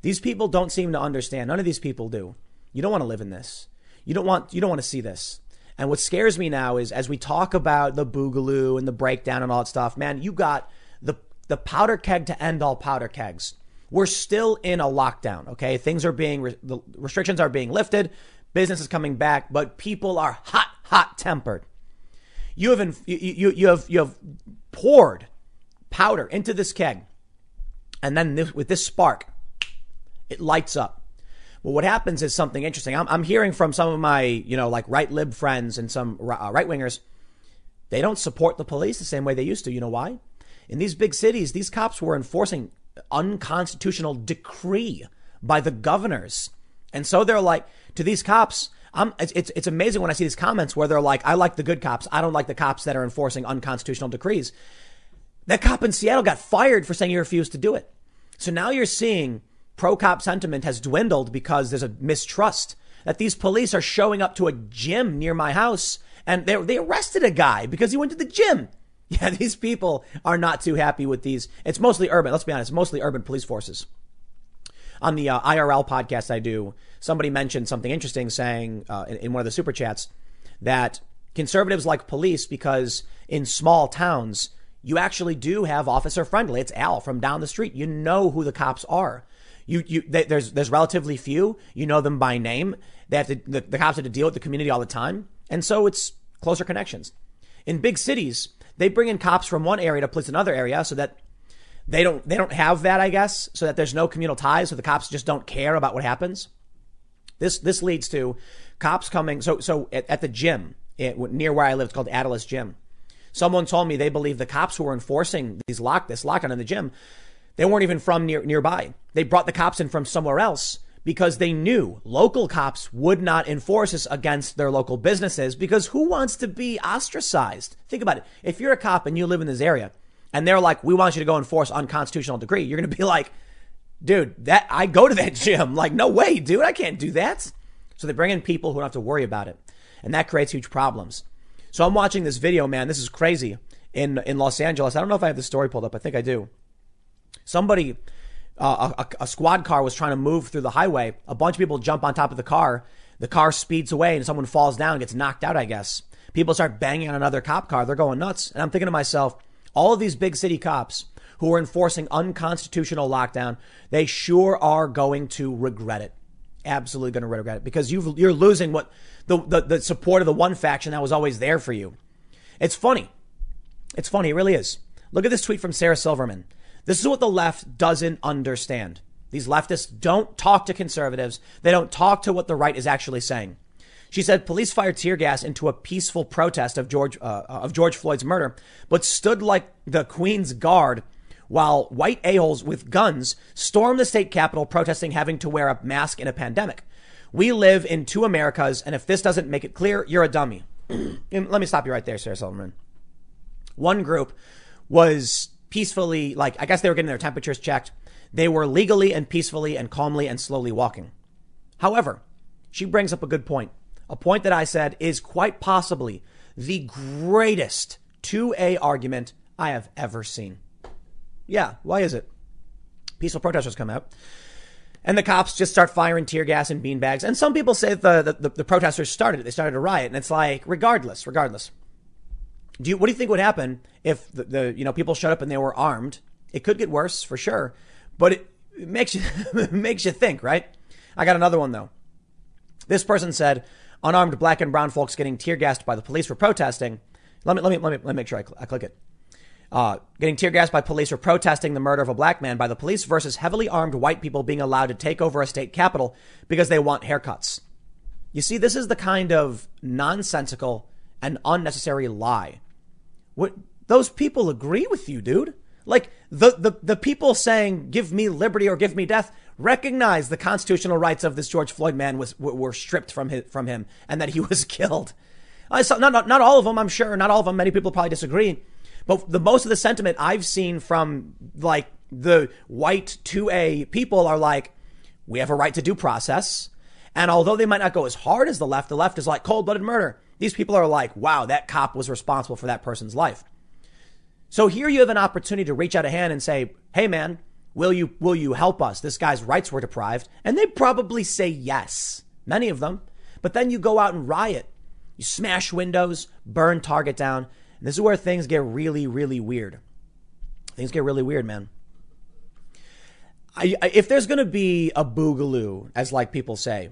[SPEAKER 1] These people don't seem to understand. None of these people do. You don't want to live in this. You don't want you don't want to see this. And what scares me now is as we talk about the boogaloo and the breakdown and all that stuff, man, you got the powder keg to end all powder kegs. We're still in a lockdown, okay? Things are being, the restrictions are being lifted, business is coming back, but people are hot, hot tempered. You have, you, you, you have, you have poured powder into this keg, and then this, with this spark, it lights up. Well, what happens is something interesting. I'm, I'm hearing from some of my, you know, like right lib friends and some uh, right wingers. They don't support the police the same way they used to. You know why? In these big cities, these cops were enforcing unconstitutional decree by the governors. And so they're like, to these cops, I'm, it's, it's, amazing when I see these comments where they're like, I like the good cops. I don't like the cops that are enforcing unconstitutional decrees. That cop in Seattle got fired for saying he refused to do it. So now you're seeing pro cop sentiment has dwindled because there's a mistrust that these police are showing up to a gym near my house and they, they arrested a guy because he went to the gym. Yeah, these people are not too happy with these. It's mostly urban. Let's be honest, mostly urban police forces. On the uh, IRL podcast I do, somebody mentioned something interesting, saying uh, in, in one of the super chats that conservatives like police because in small towns you actually do have officer friendly. It's Al from down the street. You know who the cops are. You, you, they, there's, there's relatively few. You know them by name. They have to, the, the cops have to deal with the community all the time. And so it's closer connections. In big cities, they bring in cops from one area to police another area so that they don't they don't have that, I guess, so that there's no communal ties, so the cops just don't care about what happens. This this leads to cops coming. So so at, at the gym eh, it, near where I live, it's called Atlas Gym. Someone told me they believe the cops who were enforcing these lock this lockdown in the gym, they weren't even from near nearby. They brought the cops in from somewhere else because they knew local cops would not enforce this against their local businesses because who wants to be ostracized? Think about it. If you're a cop and you live in this area and they're like, we want you to go enforce unconstitutional decree, you're going to be like, dude, that I go to that gym. Like, no way, dude, I can't do that. So they bring in people who don't have to worry about it. And that creates huge problems. So I'm watching this video, man. This is crazy in, in Los Angeles. I don't know if I have the story pulled up. I think I do. Somebody a, a, squad car was trying to move through the highway. A bunch of people jump on top of the car. The car speeds away and someone falls down, gets knocked out, I guess. People start banging on another cop car. They're going nuts. And I'm thinking to myself, all of these big city cops who are enforcing unconstitutional lockdown, they sure are going to regret it. Absolutely going to regret it because you are losing what the, the, the support of the one faction that was always there for you. It's funny. It's funny. It really is. Look at this tweet from Sarah Silverman. This is what the left doesn't understand. These leftists don't talk to conservatives. They don't talk to what the right is actually saying. She said police fired tear gas into a peaceful protest of George uh, of George Floyd's murder, but stood like the Queen's Guard while white a-holes with guns stormed the state capitol protesting having to wear a mask in a pandemic. We live in two Americas, and if this doesn't make it clear, you're a dummy. Let me stop you right there, Sarah Silverman. One group was peacefully, like, I guess they were getting their temperatures checked. They were legally and peacefully and calmly and slowly walking. However, she brings up a good point. A point that I said is quite possibly the greatest 2A argument I have ever seen. Yeah, why is it? Peaceful protesters come out. And the cops just start firing tear gas and beanbags. And some people say the, the, the, protesters started it. They started a riot. And it's like, regardless, regardless. Do you, what do you think would happen if the, the, you know, people showed up and they were armed? It could get worse for sure, but it, it makes you, makes you think, right? I got another one though. This person said, unarmed black and brown folks getting tear gassed by the police for protesting. Let me, let me, let me, let me make sure I, cl- I click it. Uh, getting tear gassed by police for protesting the murder of a black man by the police versus heavily armed white people being allowed to take over a state capital because they want haircuts. You see, this is the kind of nonsensical and unnecessary lie. What those people agree with you, dude. Like the, the, the people saying, give me liberty or give me death, recognize the constitutional rights of this George Floyd man was, were stripped from his, from him and that he was killed. I saw, not, not, not all of them, I'm sure. Not all of them. Many people probably disagree. But the most of the sentiment I've seen from like the white 2A people are like, we have a right to due process. And although they might not go as hard as the left, the left is like cold blooded murder. These people are like, wow, that cop was responsible for that person's life. So here you have an opportunity to reach out a hand and say, hey man, will you, will you help us? This guy's rights were deprived. And they probably say yes. Many of them. But then you go out and riot. You smash windows, burn Target down. And this is where things get really, really weird. Things get really weird, man. I, if there's going to be a boogaloo, as like people say,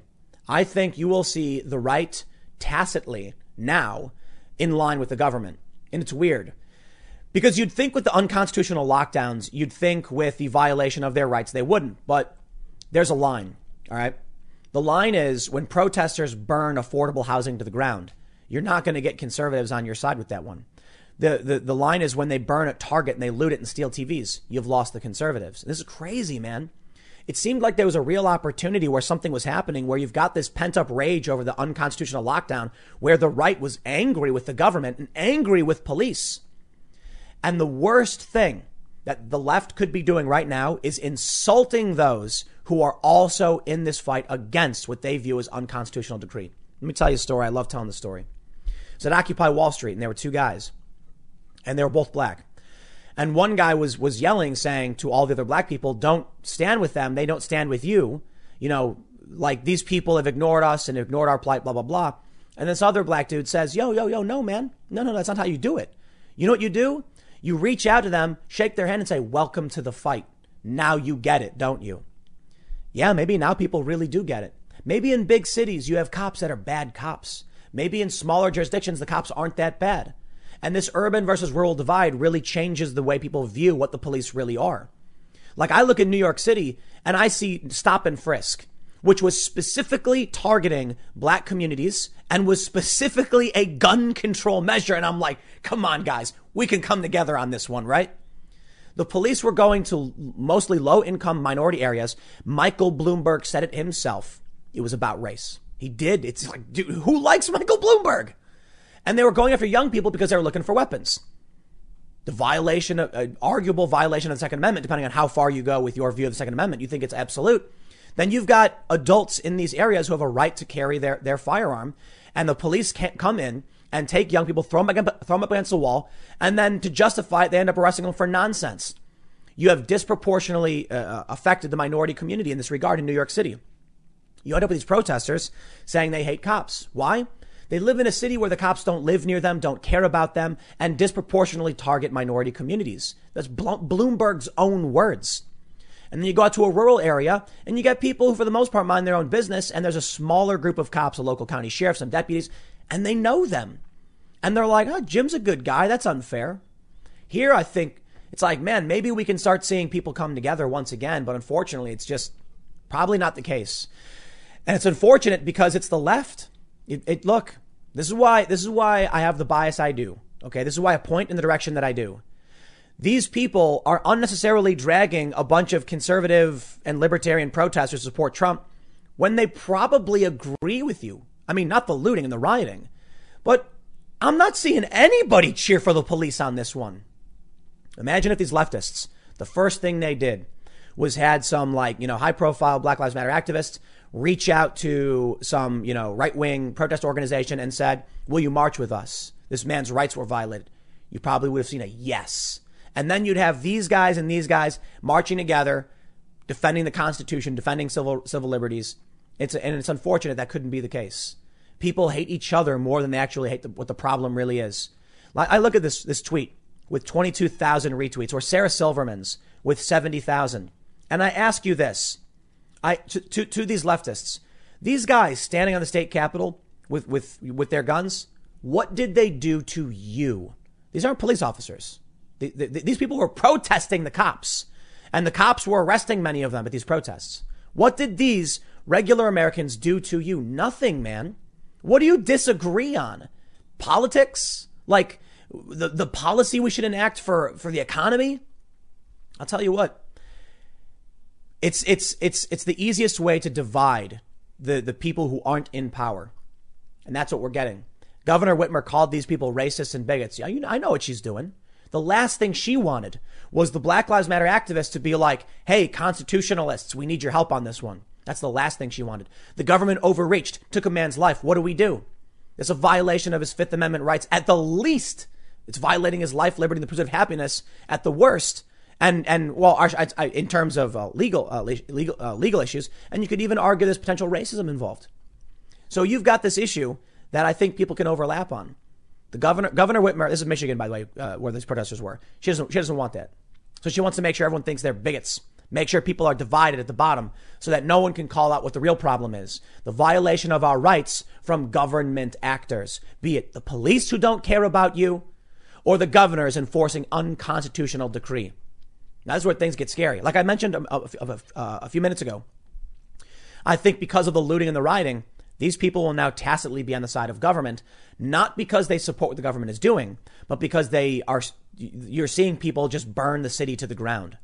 [SPEAKER 1] I think you will see the right tacitly now in line with the government. And it's weird. Because you'd think with the unconstitutional lockdowns, you'd think with the violation of their rights, they wouldn't. But there's a line, all right? The line is when protesters burn affordable housing to the ground, you're not going to get conservatives on your side with that one. The, the, the line is when they burn at Target and they loot it and steal TVs, you've lost the conservatives. This is crazy, man. It seemed like there was a real opportunity where something was happening, where you've got this pent up rage over the unconstitutional lockdown, where the right was angry with the government and angry with police. And the worst thing that the left could be doing right now is insulting those who are also in this fight against what they view as unconstitutional decree. Let me tell you a story. I love telling the story. It's at Occupy Wall Street, and there were two guys and they were both black. And one guy was was yelling, saying to all the other black people, "Don't stand with them. They don't stand with you. You know, like these people have ignored us and ignored our plight. Blah blah blah." And this other black dude says, "Yo yo yo, no man, no no, that's not how you do it. You know what you do? You reach out to them, shake their hand, and say, "Welcome to the fight." Now you get it, don't you? Yeah, maybe now people really do get it. Maybe in big cities you have cops that are bad cops. Maybe in smaller jurisdictions the cops aren't that bad. And this urban versus rural divide really changes the way people view what the police really are. Like I look in New York City and I see stop and frisk, which was specifically targeting black communities and was specifically a gun control measure. And I'm like, come on, guys, we can come together on this one, right? The police were going to mostly low income minority areas. Michael Bloomberg said it himself. It was about race. He did. It's like, dude, who likes Michael Bloomberg? And they were going after young people because they were looking for weapons. The violation, of, uh, arguable violation of the Second Amendment, depending on how far you go with your view of the Second Amendment, you think it's absolute. Then you've got adults in these areas who have a right to carry their, their firearm, and the police can't come in and take young people, throw them, against, throw them up against the wall, and then to justify it, they end up arresting them for nonsense. You have disproportionately uh, uh affected the minority community in this regard in New York City. You end up with these protesters saying they hate cops. Why? They live in a city where the cops don't live near them, don't care about them, and disproportionately target minority communities. That's Bloomberg's own words. And then you go out to a rural area and you get people who, for the most part, mind their own business. And there's a smaller group of cops, a local county sheriff, some deputies, and they know them. And they're like, oh, Jim's a good guy. That's unfair. Here, I think it's like, man, maybe we can start seeing people come together once again. But unfortunately, it's just probably not the case. And it's unfortunate because it's the left. It, it, look, this is why this is why I have the bias I do. Okay, this is why I point in the direction that I do. These people are unnecessarily dragging a bunch of conservative and libertarian protesters to support Trump when they probably agree with you. I mean, not the looting and the rioting, but I'm not seeing anybody cheer for the police on this one. Imagine if these leftists, the first thing they did was had some like, you know, high profile Black Lives Matter activists reach out to some, you know, right wing protest organization and said, Will you march with us? This man's rights were violated. You probably would have seen a yes. And then you'd have these guys and these guys marching together, defending the Constitution, defending civil civil liberties. It's and it's unfortunate that couldn't be the case. People hate each other more than they actually hate the, what the problem really is. I look at this this tweet with 22,000 retweets, or Sarah Silverman's with 70,000, and I ask you this: I to, to, to these leftists, these guys standing on the state capitol with with with their guns, what did they do to you? These aren't police officers. The, the, these people were protesting the cops, and the cops were arresting many of them at these protests. What did these regular Americans do to you? Nothing, man. What do you disagree on? Politics? Like the, the policy we should enact for, for the economy? I'll tell you what. It's, it's, it's, it's the easiest way to divide the, the people who aren't in power. And that's what we're getting. Governor Whitmer called these people racists and bigots. Yeah, you know, I know what she's doing. The last thing she wanted was the Black Lives Matter activists to be like, hey, constitutionalists, we need your help on this one. That's the last thing she wanted. The government overreached, took a man's life. What do we do? It's a violation of his Fifth Amendment rights. At the least, it's violating his life, liberty, and the pursuit of happiness. At the worst, and and well, in terms of uh, legal uh, legal uh, legal issues, and you could even argue there's potential racism involved. So you've got this issue that I think people can overlap on. The governor, Governor Whitmer, this is Michigan, by the way, uh, where these protesters were. She doesn't, she doesn't want that. So she wants to make sure everyone thinks they're bigots. Make sure people are divided at the bottom so that no one can call out what the real problem is. The violation of our rights from government actors, be it the police who don't care about you or the governors enforcing unconstitutional decree. That's where things get scary. Like I mentioned a, a, a, a few minutes ago, I think because of the looting and the rioting, these people will now tacitly be on the side of government, not because they support what the government is doing, but because they are, you're seeing people just burn the city to the ground.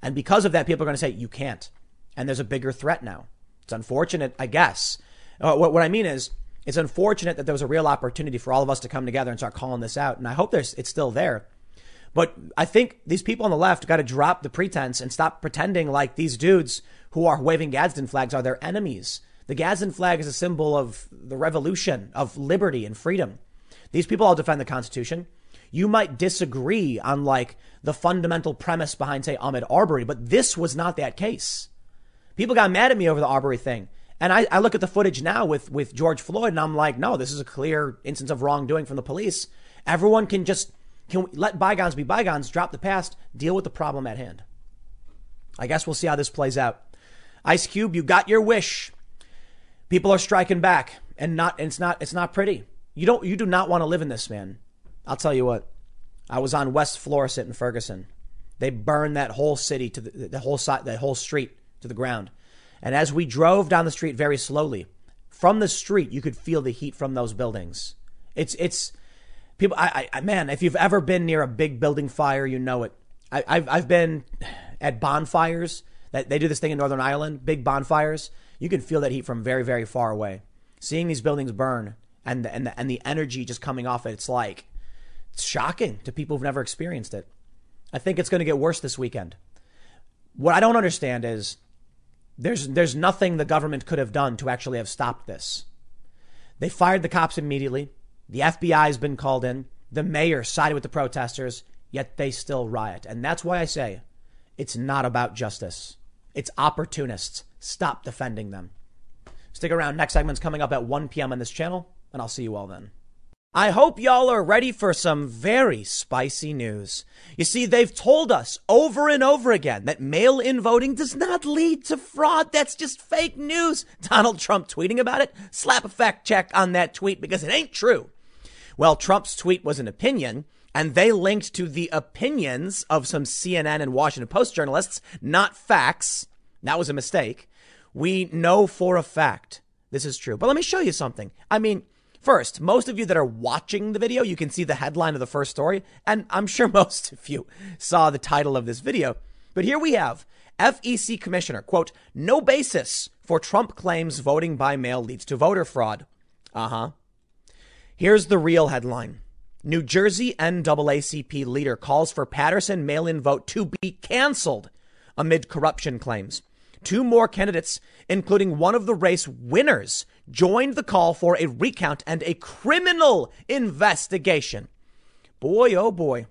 [SPEAKER 1] And because of that, people are going to say, you can't. And there's a bigger threat now. It's unfortunate, I guess. Uh, what, what I mean is, it's unfortunate that there was a real opportunity for all of us to come together and start calling this out. And I hope there's, it's still there. But I think these people on the left got to drop the pretense and stop pretending like these dudes who are waving Gadsden flags are their enemies. The Gadsden flag is a symbol of the revolution, of liberty and freedom. These people all defend the Constitution. You might disagree on like the fundamental premise behind, say, Ahmaud Arbery, but this was not that case. People got mad at me over the Arbery thing. And I, I look at the footage now with, with George Floyd and I'm like, no, this is a clear instance of wrongdoing from the police. Everyone can just can we let bygones be bygones, drop the past, deal with the problem at hand. I guess we'll see how this plays out. Ice Cube, you got your wish. People are striking back, and not and it's not it's not pretty. You don't you do not want to live in this, man. I'll tell you what. I was on West Florissant in Ferguson. They burned that whole city to the, the whole side, the whole street to the ground. And as we drove down the street very slowly, from the street you could feel the heat from those buildings. It's it's people. I, I man, if you've ever been near a big building fire, you know it. I, I've I've been at bonfires. That they do this thing in Northern Ireland, big bonfires you can feel that heat from very, very far away. Seeing these buildings burn and the, and the, and the energy just coming off it, it's like, it's shocking to people who've never experienced it. I think it's going to get worse this weekend. What I don't understand is there's, there's nothing the government could have done to actually have stopped this. They fired the cops immediately. The FBI has been called in. The mayor sided with the protesters, yet they still riot. And that's why I say it's not about justice. It's opportunists. Stop defending them. Stick around. Next segment's coming up at 1 p.m. on this channel, and I'll see you all then. I hope y'all are ready for some very spicy news. You see, they've told us over and over again that mail in voting does not lead to fraud. That's just fake news. Donald Trump tweeting about it. Slap a fact check on that tweet because it ain't true. Well, Trump's tweet was an opinion, and they linked to the opinions of some CNN and Washington Post journalists, not facts. That was a mistake. We know for a fact this is true. But let me show you something. I mean, first, most of you that are watching the video, you can see the headline of the first story, and I'm sure most of you saw the title of this video. But here we have FEC commissioner, quote, no basis for Trump claims voting by mail leads to voter fraud. Uh huh. Here's the real headline New Jersey NAACP leader calls for Paterson mail in vote to be canceled amid corruption claims. Two more candidates, including one of the race winners, joined the call for a recount and a criminal investigation. Boy, oh boy.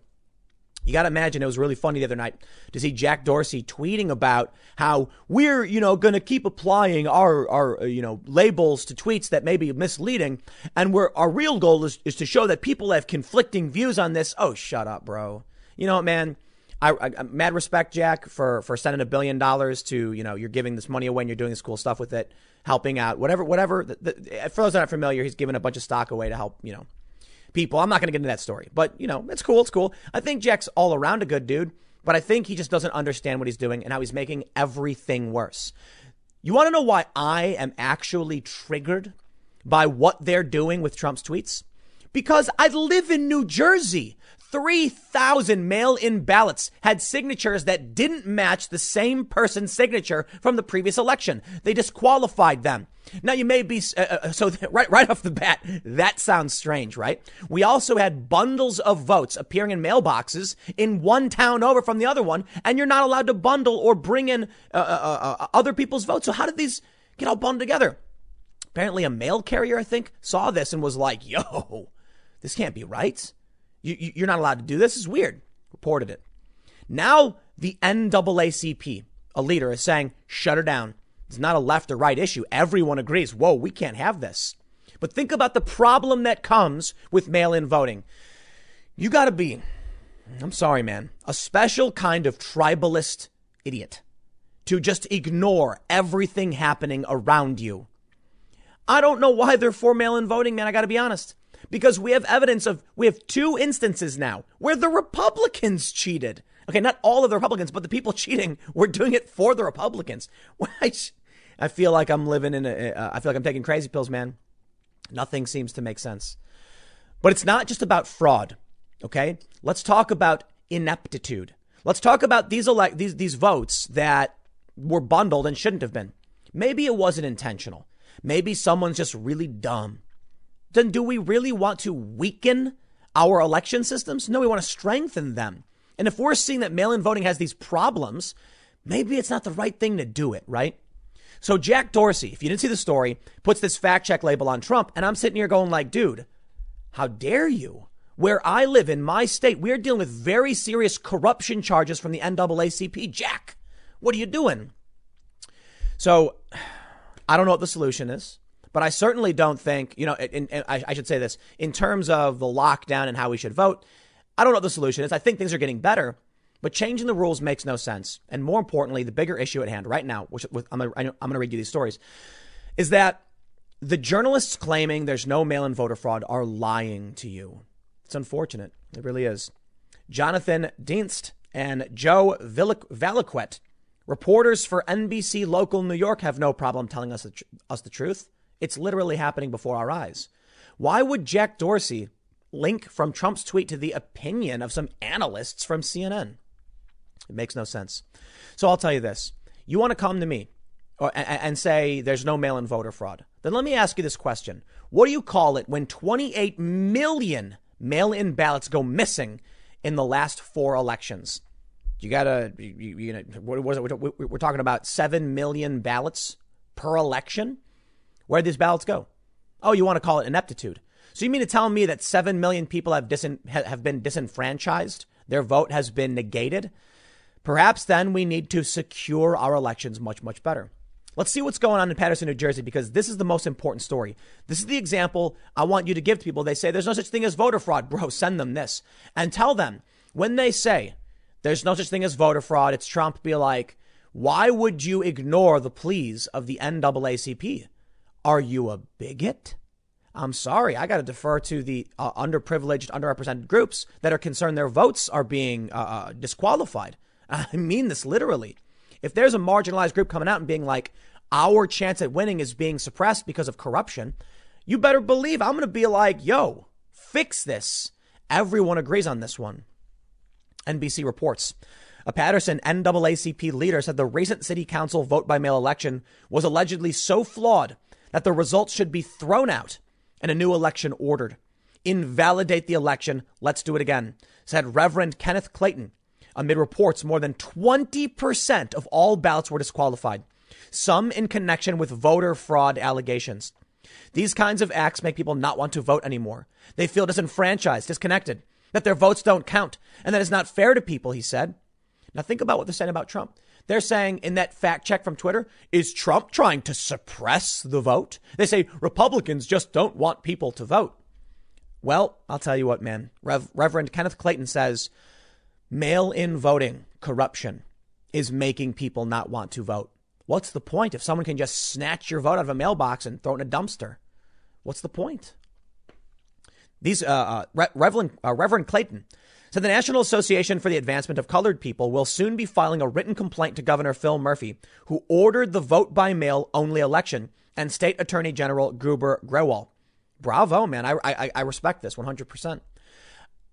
[SPEAKER 1] You got to imagine it was really funny the other night to see Jack Dorsey tweeting about how we're, you know, going to keep applying our, our, uh, you know, labels to tweets that may be misleading. And we're, our real goal is, is to show that people have conflicting views on this. Oh, shut up, bro. You know what, man? I, I, mad respect, Jack, for, for sending a billion dollars to, you know, you're giving this money away and you're doing this cool stuff with it, helping out, whatever, whatever. The, the, for those that aren't familiar, he's giving a bunch of stock away to help, you know, people. I'm not going to get into that story, but you know, it's cool. It's cool. I think Jack's all around a good dude, but I think he just doesn't understand what he's doing and how he's making everything worse. You want to know why I am actually triggered by what they're doing with Trump's tweets? Because I live in New Jersey. 3,000 mail in ballots had signatures that didn't match the same person's signature from the previous election. They disqualified them. Now you may be uh, uh so right right off the bat that sounds strange, right? We also had bundles of votes appearing in mailboxes in one town over from the other one, and you're not allowed to bundle or bring in uh, uh, uh, uh other people's votes. So how did these get all bundled together? Apparently, a mail carrier I think saw this and was like, "Yo, this can't be right." You, you're not allowed to do this. It's weird. Reported it. Now the NAACP, a leader, is saying, shut her down. It's not a left or right issue. Everyone agrees. Whoa, we can't have this. But think about the problem that comes with mail in voting. You got to be, I'm sorry, man, a special kind of tribalist idiot to just ignore everything happening around you. I don't know why they're for mail in voting, man. I got to be honest because we have evidence of, we have two instances now where the Republicans cheated. Okay, not all of the Republicans, but the people cheating were doing it for the Republicans. I feel like I'm living in a, uh, I feel like I'm taking crazy pills, man. Nothing seems to make sense. But it's not just about fraud, okay? Let's talk about ineptitude. Let's talk about these elect these these votes that were bundled and shouldn't have been. Maybe it wasn't intentional. Maybe someone's just really dumb then do we really want to weaken our election systems? No, we want to strengthen them. And if we're seeing that mail in voting has these problems, maybe it's not the right thing to do it, right? So Jack Dorsey, if you didn't see the story, puts this fact check label on Trump. And I'm sitting here going like, dude, how dare you? Where I live in my state, we're dealing with very serious corruption charges from the NAACP. Jack, what are you doing? So I don't know what the solution is. But I certainly don't think, you know, I, I should say this in terms of the lockdown and how we should vote. I don't know what the solution is. I think things are getting better, but changing the rules makes no sense. And more importantly, the bigger issue at hand right now, which with, I'm going to read you these stories, is that the journalists claiming there's no mail in voter fraud are lying to you. It's unfortunate. It really is. Jonathan Dienst and Joe Valiquette, reporters for NBC Local New York, have no problem telling us the, tr- us the truth. It's literally happening before our eyes. Why would Jack Dorsey link from Trump's tweet to the opinion of some analysts from CNN? It makes no sense. So I'll tell you this. You want to come to me or, and say there's no mail in voter fraud. Then let me ask you this question. What do you call it when 28 million mail in ballots go missing in the last four elections? You gotta, you, you know, what was it? We're talking about 7 million ballots per election. Where these ballots go? Oh, you want to call it ineptitude. So you mean to tell me that 7 million people have, disin- have been disenfranchised? Their vote has been negated? Perhaps then we need to secure our elections much, much better. Let's see what's going on in Paterson, New Jersey, because this is the most important story. This is the example I want you to give to people. They say there's no such thing as voter fraud. Bro, send them this and tell them when they say there's no such thing as voter fraud, it's Trump, be like, why would you ignore the pleas of the NAACP? Are you a bigot? I'm sorry, I got to defer to the uh, underprivileged, underrepresented groups that are concerned their votes are being uh, uh disqualified. I mean this literally. If there's a marginalized group coming out and being like, our chance at winning is being suppressed because of corruption, you better believe I'm going to be like, yo, fix this. Everyone agrees on this one. NBC reports. A Paterson NAACP leader said the recent city council vote by mail election was allegedly so flawed that the results should be thrown out and a new election ordered. invalidate the election. Let's do it again, said Reverend Kenneth Clayton. Amid reports, more than 20% of all ballots were disqualified, some in connection with voter fraud allegations. These kinds of acts make people not want to vote anymore. They feel disenfranchised, disconnected, that their votes don't count, and that it's not fair to people, he said. Now think about what they're saying about Trump. They're saying in that fact check from Twitter, is Trump trying to suppress the vote? They say Republicans just don't want people to vote. Well, I'll tell you what, man. Rev- Reverend Kenneth Clayton says mail in voting corruption is making people not want to vote. What's the point if someone can just snatch your vote out of a mailbox and throw it in a dumpster? What's the point? These uh, uh, Re- Reverend, uh, Reverend Clayton said the National Association for the Advancement of Colored People will soon be filing a written complaint to Governor Phil Murphy, who ordered the vote by mail only election, and State Attorney General Gurbir Grewal. Bravo, man. I, I, I respect this 100%.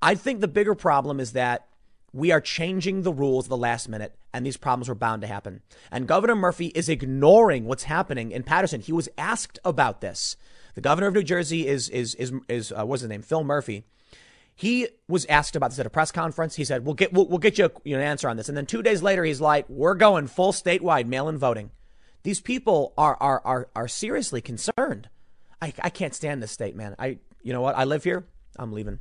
[SPEAKER 1] I think the bigger problem is that we are changing the rules at the last minute, and these problems were bound to happen. And Governor Murphy is ignoring what's happening in Paterson. He was asked about this. The governor of New Jersey is is is is uh, what's his name? Phil Murphy. He was asked about this at a press conference. He said, "We'll get we'll, we'll get you, you know, an answer on this." And then two days later, he's like, "We're going full statewide mail-in voting." These people are are are are seriously concerned. I I can't stand this state, man. I you know what? I live here. I'm leaving.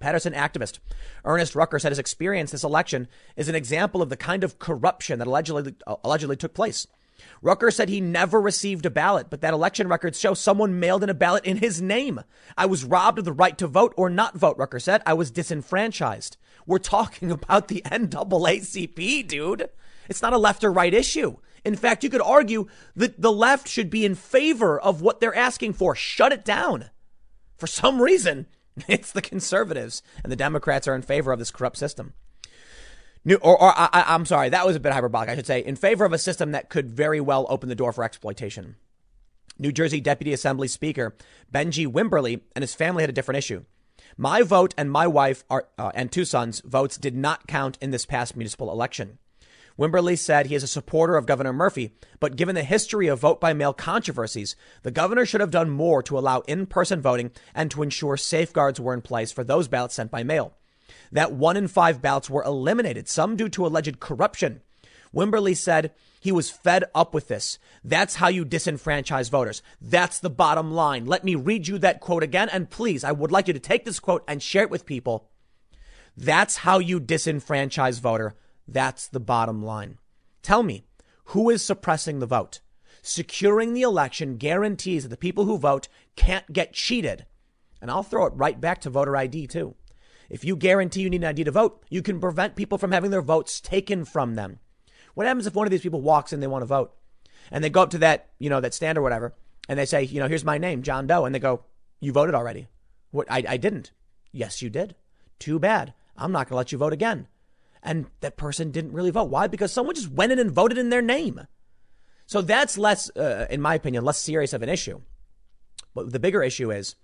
[SPEAKER 1] Paterson activist Ernest Rucker said his experience this election is an example of the kind of corruption that allegedly allegedly took place. Rucker said he never received a ballot, but that election records show someone mailed in a ballot in his name. I was robbed of the right to vote or not vote, Rucker said. I was disenfranchised. We're talking about the NAACP, dude. It's not a left or right issue. In fact, you could argue that the left should be in favor of what they're asking for. Shut it down. For some reason, it's the conservatives and the Democrats are in favor of this corrupt system. New, or, or I, I'm sorry, that was a bit hyperbolic. I should say in favor of a system that could very well open the door for exploitation. New Jersey Deputy Assembly Speaker Benjie Wimberly and his family had a different issue. My vote and my wife are, uh, and two sons' votes did not count in this past municipal election. Wimberly said he is a supporter of Governor Murphy, but given the history of vote by mail controversies, the governor should have done more to allow in person voting and to ensure safeguards were in place for those ballots sent by mail that one in five ballots were eliminated, some due to alleged corruption. Wimberly said he was fed up with this. That's how you disenfranchise voters. That's the bottom line. Let me read you that quote again. And please, I would like you to take this quote and share it with people. That's how you disenfranchise voter. That's the bottom line. Tell me, who is suppressing the vote? Securing the election guarantees that the people who vote can't get cheated. And I'll throw it right back to voter ID too. If you guarantee you need an ID to vote, you can prevent people from having their votes taken from them. What happens if one of these people walks in, they want to vote, and they go up to that, you know, that stand or whatever, and they say, you know, here's my name, John Doe, and they go, you voted already. What? I, I didn't. Yes, you did. Too bad. I'm not going to let you vote again. And that person didn't really vote. Why? Because someone just went in and voted in their name. So that's less, uh, in my opinion, less serious of an issue. But the bigger issue is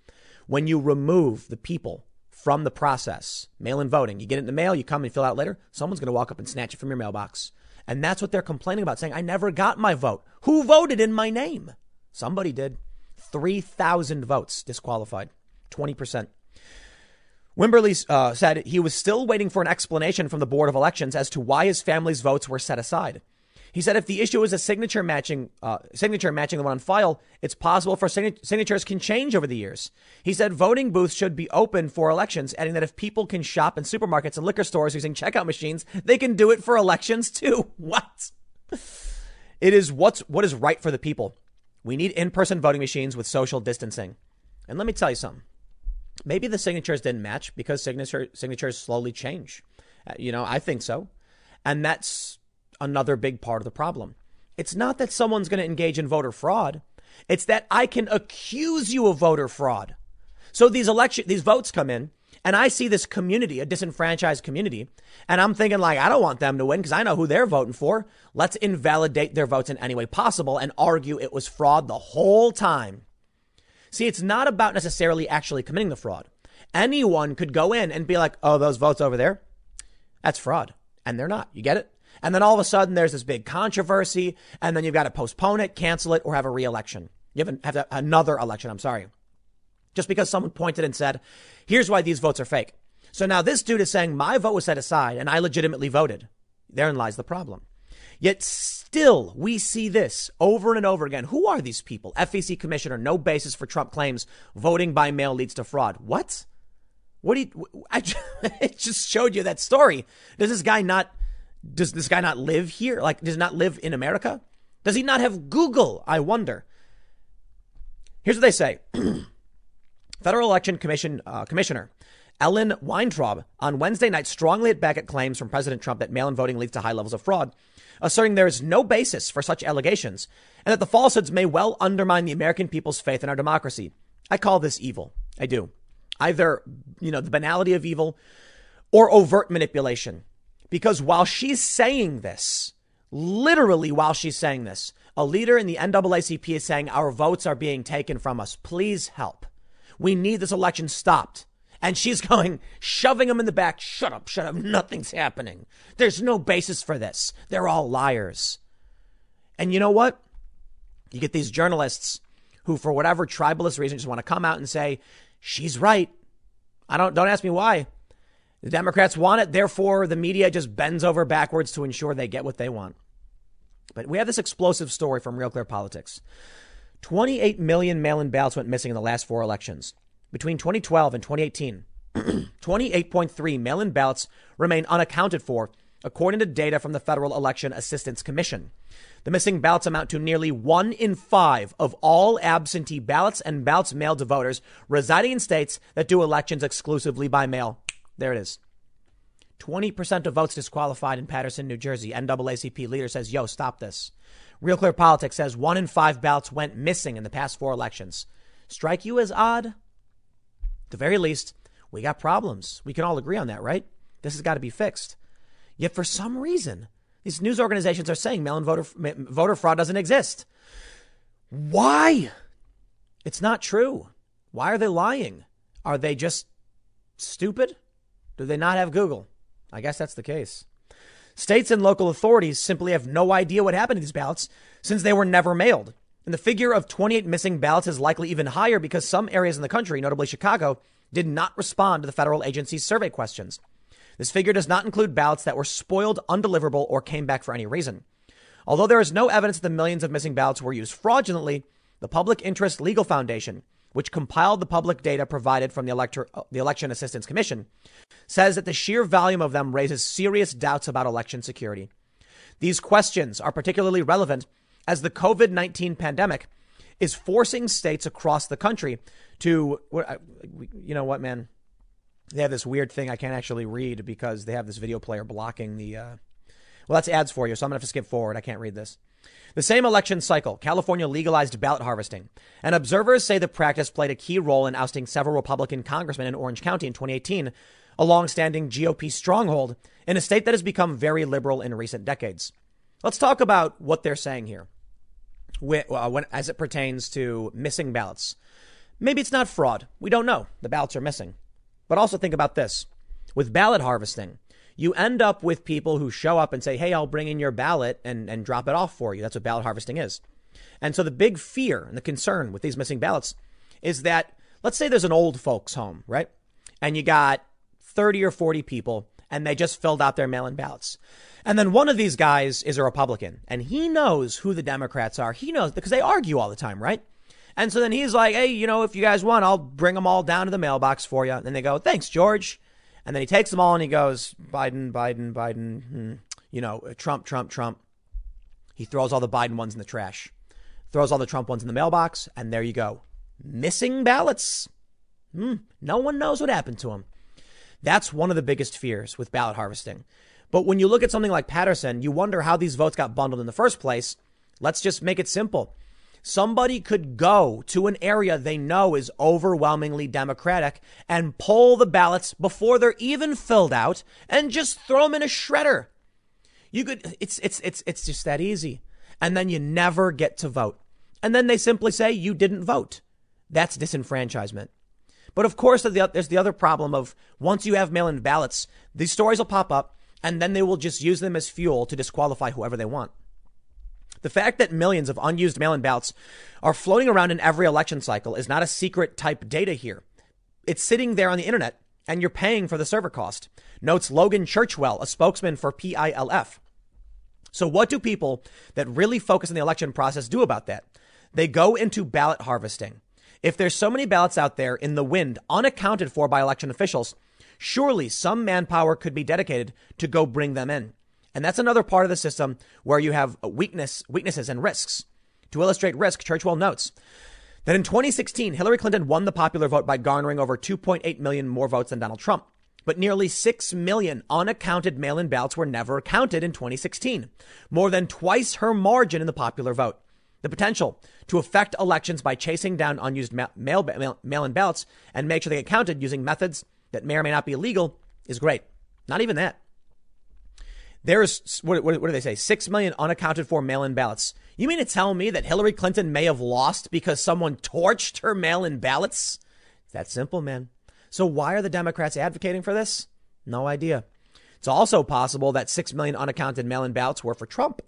[SPEAKER 1] when you remove the people from the process. Mail in voting. You get it in the mail, you come and fill out later, someone's going to walk up and snatch it from your mailbox. And that's what they're complaining about, saying, I never got my vote. Who voted in my name? Somebody did. 3,000 votes disqualified, 20%. Wimberly uh, said he was still waiting for an explanation from the Board of Elections as to why his family's votes were set aside. He said if the issue is a signature matching, uh, signature matching the one on file, it's possible for sign- signatures can change over the years. He said voting booths should be open for elections, adding that if people can shop in supermarkets and liquor stores using checkout machines, they can do it for elections too. What? It is what's what is right for the people. We need in-person voting machines with social distancing. And let me tell you something. Maybe the signatures didn't match because signature signatures slowly change. Uh, you know, I think so. And that's another big part of the problem. It's not that someone's going to engage in voter fraud. It's that I can accuse you of voter fraud. So these election, these votes come in and I see this community, a disenfranchised community, and I'm thinking like, I don't want them to win because I know who they're voting for. Let's invalidate their votes in any way possible and argue it was fraud the whole time. See, it's not about necessarily actually committing the fraud. Anyone could go in and be like, oh, those votes over there, that's fraud. And they're not. You get it? And then all of a sudden there's this big controversy, and then you've got to postpone it, cancel it, or have a re-election. You have, have to, another election. I'm sorry. just because someone pointed and said, here's why these votes are fake. So now this dude is saying my vote was set aside and I legitimately voted. Therein lies the problem. Yet still, we see this over and over again. Who are these people? FEC commissioner, no basis for Trump claims voting by mail leads to fraud. What? What do you, I just showed you that story. Does this guy not, does this guy not live here? Like, does not live in America? Does he not have Google? I wonder. Here's what they say. Federal Election Commission uh, Commissioner Ellen Weintraub on Wednesday night strongly hit back at claims from President Trump that mail in voting leads to high levels of fraud, asserting there is no basis for such allegations and that the falsehoods may well undermine the American people's faith in our democracy. I call this evil. I do. Either, you know, the banality of evil or overt manipulation. Because while she's saying this, literally while she's saying this, a leader in the NAACP is saying our votes are being taken from us. Please help. We need this election stopped. And she's going, shoving them in the back. Shut up, shut up. Nothing's happening. There's no basis for this. They're all liars. And you know what? You get these journalists who, for whatever tribalist reason, just want to come out and say, she's right. I don't, don't ask me why. The Democrats want it. Therefore, the media just bends over backwards to ensure they get what they want. But we have this explosive story from Real Clear Politics. 28 million mail in ballots went missing in the last four elections. Between 2012 and 2018, 28.3 mail in ballots remain unaccounted for, according to data from the Federal Election Assistance Commission. The missing ballots amount to nearly one in five of all absentee ballots and ballots mailed to voters residing in states that do elections exclusively by mail. There it is. 20% of votes disqualified in Paterson, New Jersey. NAACP leader says, yo, stop this. Real Clear Politics says one in five ballots went missing in the past four elections. Strike you as odd? The very least, we got problems. We can all agree on that, right? This has got to be fixed. Yet for some reason, these news organizations are saying mail-in voter, voter fraud doesn't exist. Why? It's not true. Why are they lying? Are they just stupid? Do they not have Google? I guess that's the case. States and local authorities simply have no idea what happened to these ballots since they were never mailed. And the figure of 28 missing ballots is likely even higher because some areas in the country, notably Chicago, did not respond to the federal agency's survey questions. This figure does not include ballots that were spoiled, undeliverable, or came back for any reason. Although there is no evidence that the millions of missing ballots were used fraudulently, the Public Interest Legal Foundation, which compiled the public data provided from the, elector, uh, the Election Assistance Commission, says that the sheer volume of them raises serious doubts about election security. These questions are particularly relevant as the COVID 19 pandemic is forcing states across the country to, you know what, man? They have this weird thing I can't actually read because they have this video player blocking the. Uh, well, that's ads for you, so I'm going to have to skip forward. I can't read this. The same election cycle, California legalized ballot harvesting, and observers say the practice played a key role in ousting several Republican congressmen in Orange County in 2018, a long-standing GOP stronghold in a state that has become very liberal in recent decades. Let's talk about what they're saying here uh, when, as it pertains to missing ballots. Maybe it's not fraud. We don't know. The ballots are missing. But also think about this. With ballot harvesting, you end up with people who show up and say, Hey, I'll bring in your ballot and, and drop it off for you. That's what ballot harvesting is. And so the big fear and the concern with these missing ballots is that let's say there's an old folks home, right? And you got 30 or 40 people and they just filled out their mail in ballots. And then one of these guys is a Republican and he knows who the Democrats are. He knows because they argue all the time, right? And so then he's like, hey, you know, if you guys want, I'll bring them all down to the mailbox for you. And they go, thanks, George. And then he takes them all and he goes, Biden, Biden, Biden, hmm, you know, Trump, Trump, Trump. He throws all the Biden ones in the trash, throws all the Trump ones in the mailbox, and there you go. Missing ballots. Hmm, no one knows what happened to them. That's one of the biggest fears with ballot harvesting. But when you look at something like Paterson, you wonder how these votes got bundled in the first place. Let's just make it simple. Somebody could go to an area they know is overwhelmingly Democratic and pull the ballots before they're even filled out and just throw them in a shredder. You could, it's, it's, it's, it's just that easy. And then you never get to vote. And then they simply say you didn't vote. That's disenfranchisement. But of course, there's the other problem of once you have mail in ballots, these stories will pop up and then they will just use them as fuel to disqualify whoever they want. The fact that millions of unused mail in ballots are floating around in every election cycle is not a secret type data here. It's sitting there on the internet and you're paying for the server cost, notes Logan Churchwell, a spokesman for PILF. So, what do people that really focus on the election process do about that? They go into ballot harvesting. If there's so many ballots out there in the wind, unaccounted for by election officials, surely some manpower could be dedicated to go bring them in. And that's another part of the system where you have weakness, weaknesses and risks. To illustrate risk, Churchwell notes that in 2016, Hillary Clinton won the popular vote by garnering over 2.8 million more votes than Donald Trump. But nearly 6 million unaccounted mail in ballots were never counted in 2016, more than twice her margin in the popular vote. The potential to affect elections by chasing down unused mail, mail, mail in ballots and make sure they get counted using methods that may or may not be illegal is great. Not even that. There's, what, what, what do they say? Six million unaccounted for mail in ballots. You mean to tell me that Hillary Clinton may have lost because someone torched her mail in ballots? That simple, man. So why are the Democrats advocating for this? No idea. It's also possible that 6 million unaccounted mail in ballots were for Trump.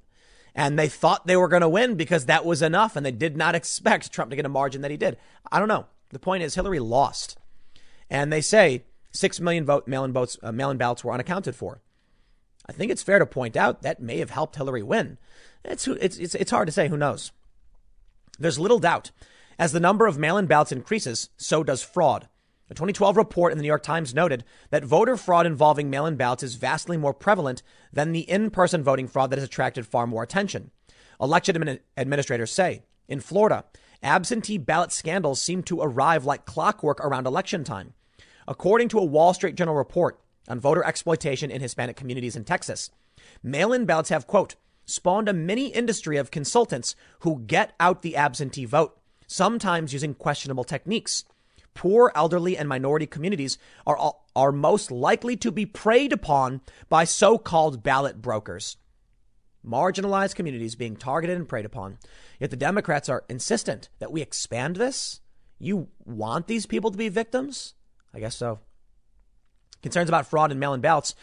[SPEAKER 1] And they thought they were going to win because that was enough. And they did not expect Trump to get a margin that he did. I don't know. The point is, Hillary lost. And they say 6 million vote mail-in votes, uh, mail-in ballots were unaccounted for. I think it's fair to point out that may have helped Hillary win. It's, it's, it's, it's hard to say. Who knows? There's little doubt. As the number of mail-in ballots increases, so does fraud. A 2012 report in the New York Times noted that voter fraud involving mail-in ballots is vastly more prevalent than the in-person voting fraud that has attracted far more attention. Election admin- administrators say in Florida, absentee ballot scandals seem to arrive like clockwork around election time. According to a Wall Street Journal report on voter exploitation in Hispanic communities in Texas, mail in ballots have, quote, spawned a mini industry of consultants who get out the absentee vote, sometimes using questionable techniques. Poor, elderly, and minority communities are, are most likely to be preyed upon by so called ballot brokers. Marginalized communities being targeted and preyed upon. Yet the Democrats are insistent that we expand this. You want these people to be victims? I guess so. Concerns about fraud and mail-in ballots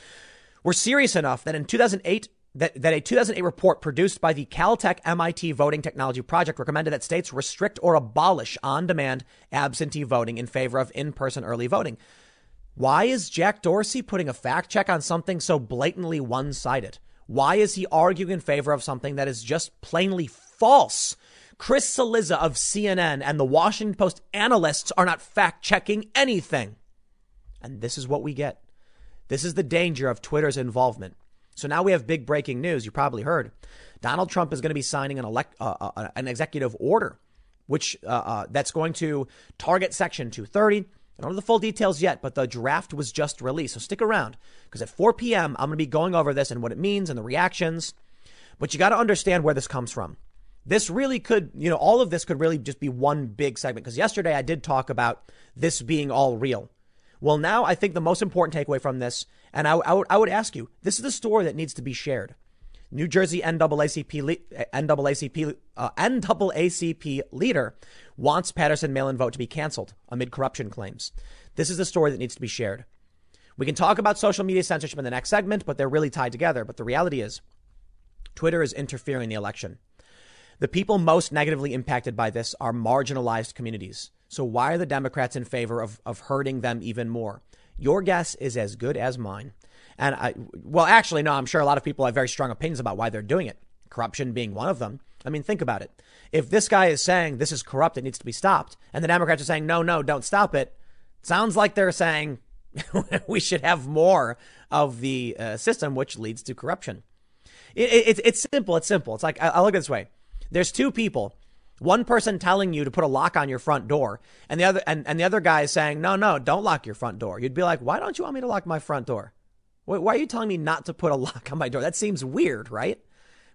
[SPEAKER 1] were serious enough that in 2008, that, that a 2008 report produced by the Caltech MIT Voting Technology Project recommended that states restrict or abolish on-demand absentee voting in favor of in-person early voting. Why is Jack Dorsey putting a fact check on something so blatantly one-sided? Why is he arguing in favor of something that is just plainly false? Chris Cillizza of CNN and the Washington Post analysts are not fact checking anything. And this is what we get. This is the danger of Twitter's involvement. So now we have big breaking news. You probably heard Donald Trump is going to be signing an elect, uh, uh, an executive order, which uh, uh that's going to target Section 230. I don't know the full details yet, but the draft was just released. So stick around because at 4 p.m. I'm going to be going over this and what it means and the reactions. But you got to understand where this comes from this really could, you know, all of this could really just be one big segment. Because yesterday I did talk about this being all real. Well, now I think the most important takeaway from this, and I, I, would, I would ask you, this is the story that needs to be shared. New Jersey NAACP, NAACP, uh, NAACP leader wants Paterson mail-in vote to be canceled amid corruption claims. This is the story that needs to be shared. We can talk about social media censorship in the next segment, but they're really tied together. But the reality is, Twitter is interfering in the election. The people most negatively impacted by this are marginalized communities. So why are the Democrats in favor of, of hurting them even more? Your guess is as good as mine. And I, well, actually, no, I'm sure a lot of people have very strong opinions about why they're doing it. Corruption being one of them. I mean, think about it. If this guy is saying this is corrupt, it needs to be stopped, and the Democrats are saying, no, no, don't stop it, sounds like they're saying we should have more of the uh, system, which leads to corruption. It, it, it's simple. It's simple. It's like, I, I look at this way. There's two people. One person telling you to put a lock on your front door, and the other and, and the other guy is saying, "No, no, don't lock your front door." You'd be like, "Why don't you want me to lock my front door? Why are you telling me not to put a lock on my door? That seems weird, right?"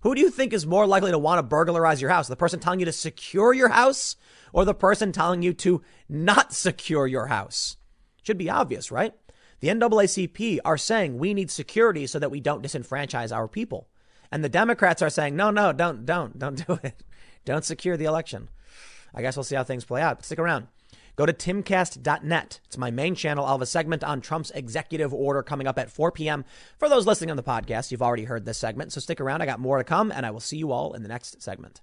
[SPEAKER 1] Who do you think is more likely to want to burglarize your house? The person telling you to secure your house or the person telling you to not secure your house? Should be obvious, right? The NAACP are saying we need security so that we don't disenfranchise our people. And the Democrats are saying, no, no, don't, don't, don't do it. Don't secure the election. I guess we'll see how things play out. Stick around. go to timcast.net. It's my main channel. I'll have a segment on Trump's executive order coming up at 4 p.m. For those listening on the podcast, you've already heard this segment, so stick around. I got more to come, and I will see you all in the next segment.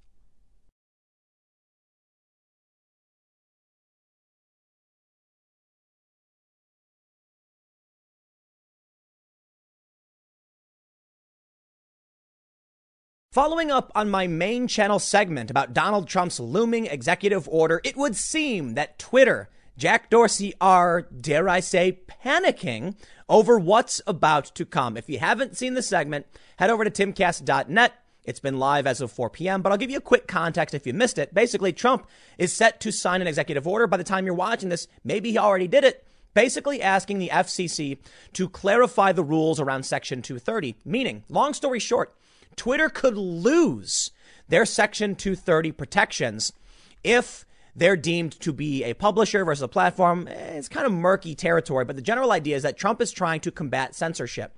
[SPEAKER 1] Following up on my main channel segment about Donald Trump's looming executive order, it would seem that Twitter, Jack Dorsey are, dare I say, panicking over what's about to come. If you haven't seen the segment, head over to timcast.net. It's been live as of 4 p.m., but I'll give you a quick context if you missed it. Basically, Trump is set to sign an executive order. By the time you're watching this, maybe he already did it basically asking the FCC to clarify the rules around Section 230. Meaning, long story short, Twitter could lose their Section 230 protections if they're deemed to be a publisher versus a platform. Eh, it's kind of murky territory, but the general idea is that Trump is trying to combat censorship.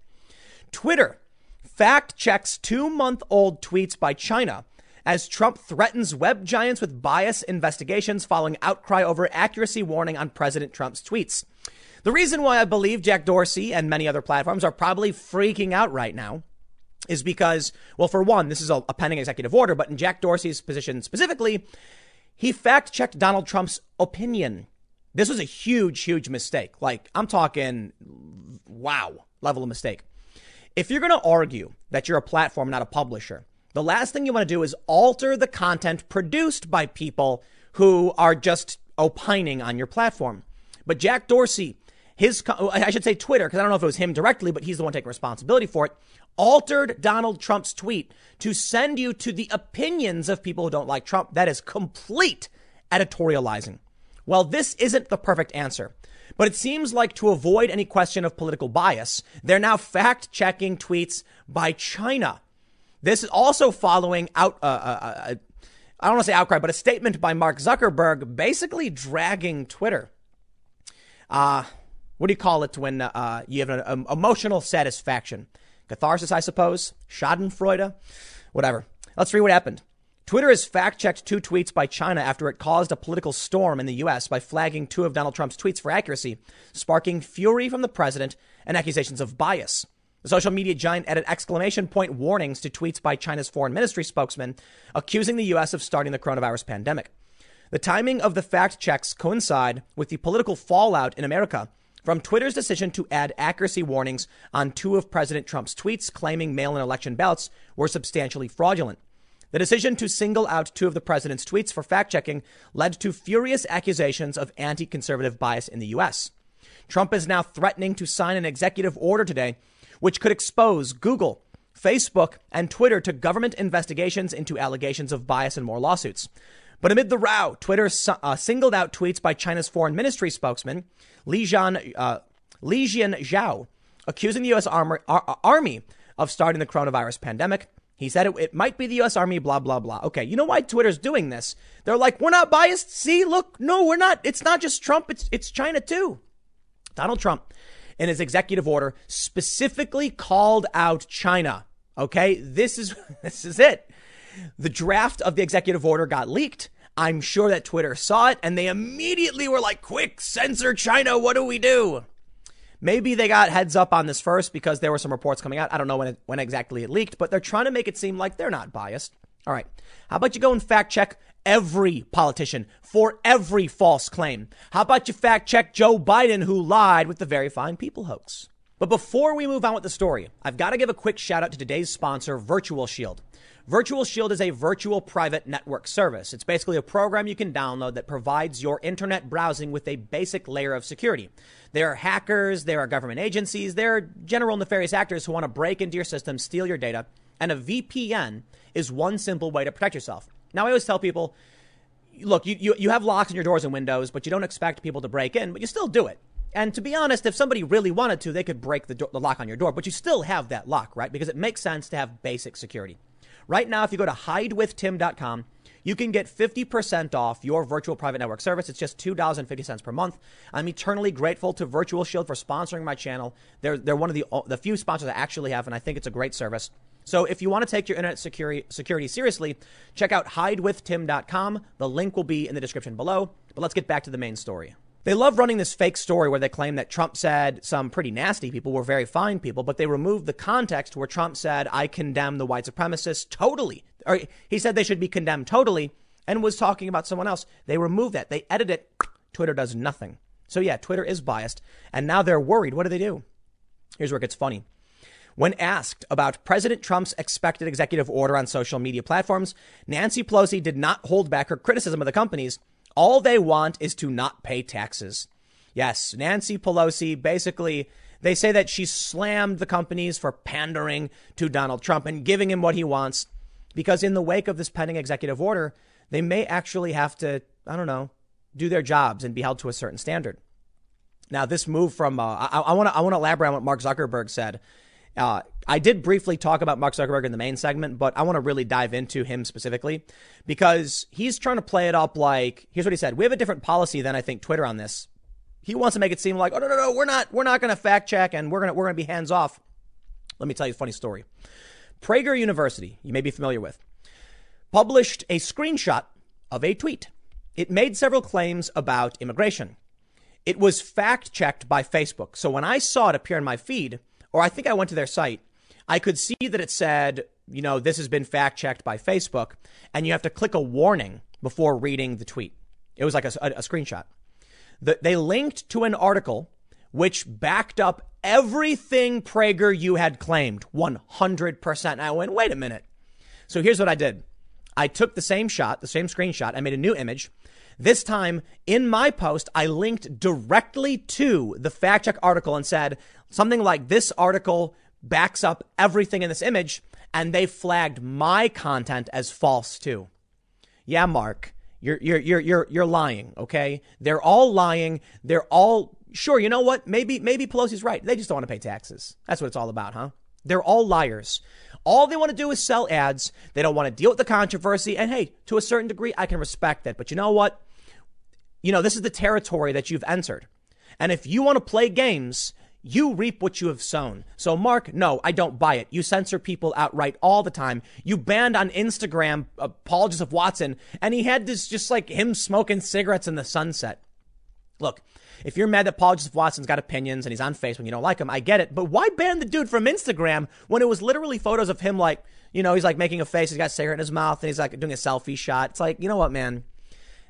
[SPEAKER 1] Twitter fact checks two month old tweets by China as Trump threatens web giants with bias investigations following outcry over accuracy warning on President Trump's tweets. The reason why I believe Jack Dorsey and many other platforms are probably freaking out right now is because, well, for one, this is a, a pending executive order, but in Jack Dorsey's position specifically, he fact checked Donald Trump's opinion. This was a huge, huge mistake. Like, I'm talking, wow, level of mistake. If you're going to argue that you're a platform, not a publisher, the last thing you want to do is alter the content produced by people who are just opining on your platform. But Jack Dorsey, his, I should say Twitter, because I don't know if it was him directly, but he's the one taking responsibility for it altered Donald Trump's tweet to send you to the opinions of people who don't like Trump. That is complete editorializing. Well, this isn't the perfect answer, but it seems like to avoid any question of political bias, they're now fact checking tweets by China. This is also following out, uh, uh, uh, I don't want to say outcry, but a statement by Mark Zuckerberg basically dragging Twitter. Uh, what do you call it when uh, you have an um, emotional satisfaction? Catharsis, I suppose. Schadenfreude. Whatever. Let's read what happened. Twitter has fact checked two tweets by China after it caused a political storm in the U.S. by flagging two of Donald Trump's tweets for accuracy, sparking fury from the president and accusations of bias. The social media giant added exclamation point warnings to tweets by China's foreign ministry spokesman, accusing the U.S. of starting the coronavirus pandemic. The timing of the fact checks coincide with the political fallout in America from Twitter's decision to add accuracy warnings on two of President Trump's tweets claiming mail in election ballots were substantially fraudulent. The decision to single out two of the president's tweets for fact checking led to furious accusations of anti conservative bias in the U.S. Trump is now threatening to sign an executive order today, which could expose Google, Facebook, and Twitter to government investigations into allegations of bias and more lawsuits. But amid the row, Twitter uh, singled out tweets by China's foreign ministry spokesman, Li, Jian, uh, Li Zhao, accusing the U.S. Armor, Ar- Army of starting the coronavirus pandemic. He said it, it, might be the U.S. Army, blah, blah, blah. Okay, you know why Twitter's doing this? They're like, we're not biased. See, look, no, we're not. It's not just Trump, it's, it's China too. Donald Trump, in his executive order, specifically called out China. Okay, this is this is it. The draft of the executive order got leaked. I'm sure that Twitter saw it and they immediately were like, quick, censor China. What do we do? Maybe they got heads up on this first because there were some reports coming out. I don't know when, it, when exactly it leaked, but they're trying to make it seem like they're not biased. All right. How about you go and fact check every politician for every false claim? How about you fact check Joe Biden, who lied with the very fine people hoax? But before we move on with the story, I've got to give a quick shout out to today's sponsor, Virtual Shield. Virtual Shield is a virtual private network service. It's basically a program you can download that provides your internet browsing with a basic layer of security. There are hackers, there are government agencies, there are general nefarious actors who want to break into your system, steal your data, and a VPN is one simple way to protect yourself. Now, I always tell people, look, you, you, you have locks on your doors and windows, but you don't expect people to break in, but you still do it. And to be honest, if somebody really wanted to, they could break the, do- the lock on your door, but you still have that lock, right? Because it makes sense to have basic security. Right now, if you go to hidewithtim.com, you can get 50% off your virtual private network service. It's just $2.50 per month. I'm eternally grateful to Virtual Shield for sponsoring my channel. They're, they're one of the, the few sponsors I actually have, and I think it's a great service. So if you want to take your internet security, security seriously, check out hidewithtim.com. The link will be in the description below. But let's get back to the main story. They love running this fake story where they claim that Trump said some pretty nasty people were very fine people, but they removed the context where Trump said, I condemn the white supremacists totally. Or he said they should be condemned totally and was talking about someone else. They removed that. They edit it. Twitter does nothing. So yeah, Twitter is biased. And now they're worried. What do they do? Here's where it gets funny. When asked about President Trump's expected executive order on social media platforms, Nancy Pelosi did not hold back her criticism of the companies all they want is to not pay taxes. Yes, Nancy Pelosi basically, they say that she slammed the companies for pandering to Donald Trump and giving him what he wants because in the wake of this pending executive order, they may actually have to, I don't know, do their jobs and be held to a certain standard. Now, this move from, uh, I want to I want to elaborate on what Mark Zuckerberg said uh, I did briefly talk about Mark Zuckerberg in the main segment, but I want to really dive into him specifically because he's trying to play it up like here's what he said: We have a different policy than I think Twitter on this. He wants to make it seem like, oh no no no, we're not we're not going to fact check and we're gonna we're gonna be hands off. Let me tell you a funny story. Prager University, you may be familiar with, published a screenshot of a tweet. It made several claims about immigration. It was fact checked by Facebook. So when I saw it appear in my feed, or I think I went to their site, I could see that it said, you know, this has been fact checked by Facebook, and you have to click a warning before reading the tweet. It was like a, a, a screenshot. The, they linked to an article which backed up everything Prager you had claimed 100%. I went, wait a minute. So here's what I did. I took the same shot, the same screenshot. I made a new image. This time in my post, I linked directly to the fact check article and said something like this article backs up everything in this image. And they flagged my content as false too. Yeah, Mark, you're, you're, you're, you're, you're lying. Okay. They're all lying. They're all sure. You know what? Maybe, maybe Pelosi's right. They just don't want to pay taxes. That's what it's all about, huh? They're all liars. All they want to do is sell ads. They don't want to deal with the controversy. And hey, to a certain degree, I can respect that. But you know what? You know, this is the territory that you've entered. And if you want to play games, you reap what you have sown. So, Mark, no, I don't buy it. You censor people outright all the time. You banned on Instagram uh, Paul Joseph Watson, and he had this just like him smoking cigarettes in the sunset. Look, if you're mad that Paul Joseph Watson's got opinions and he's on Facebook, and you don't like him, I get it. But why ban the dude from Instagram when it was literally photos of him like, you know, he's like making a face, he's got a cigarette in his mouth, and he's like doing a selfie shot. It's like, you know what, man?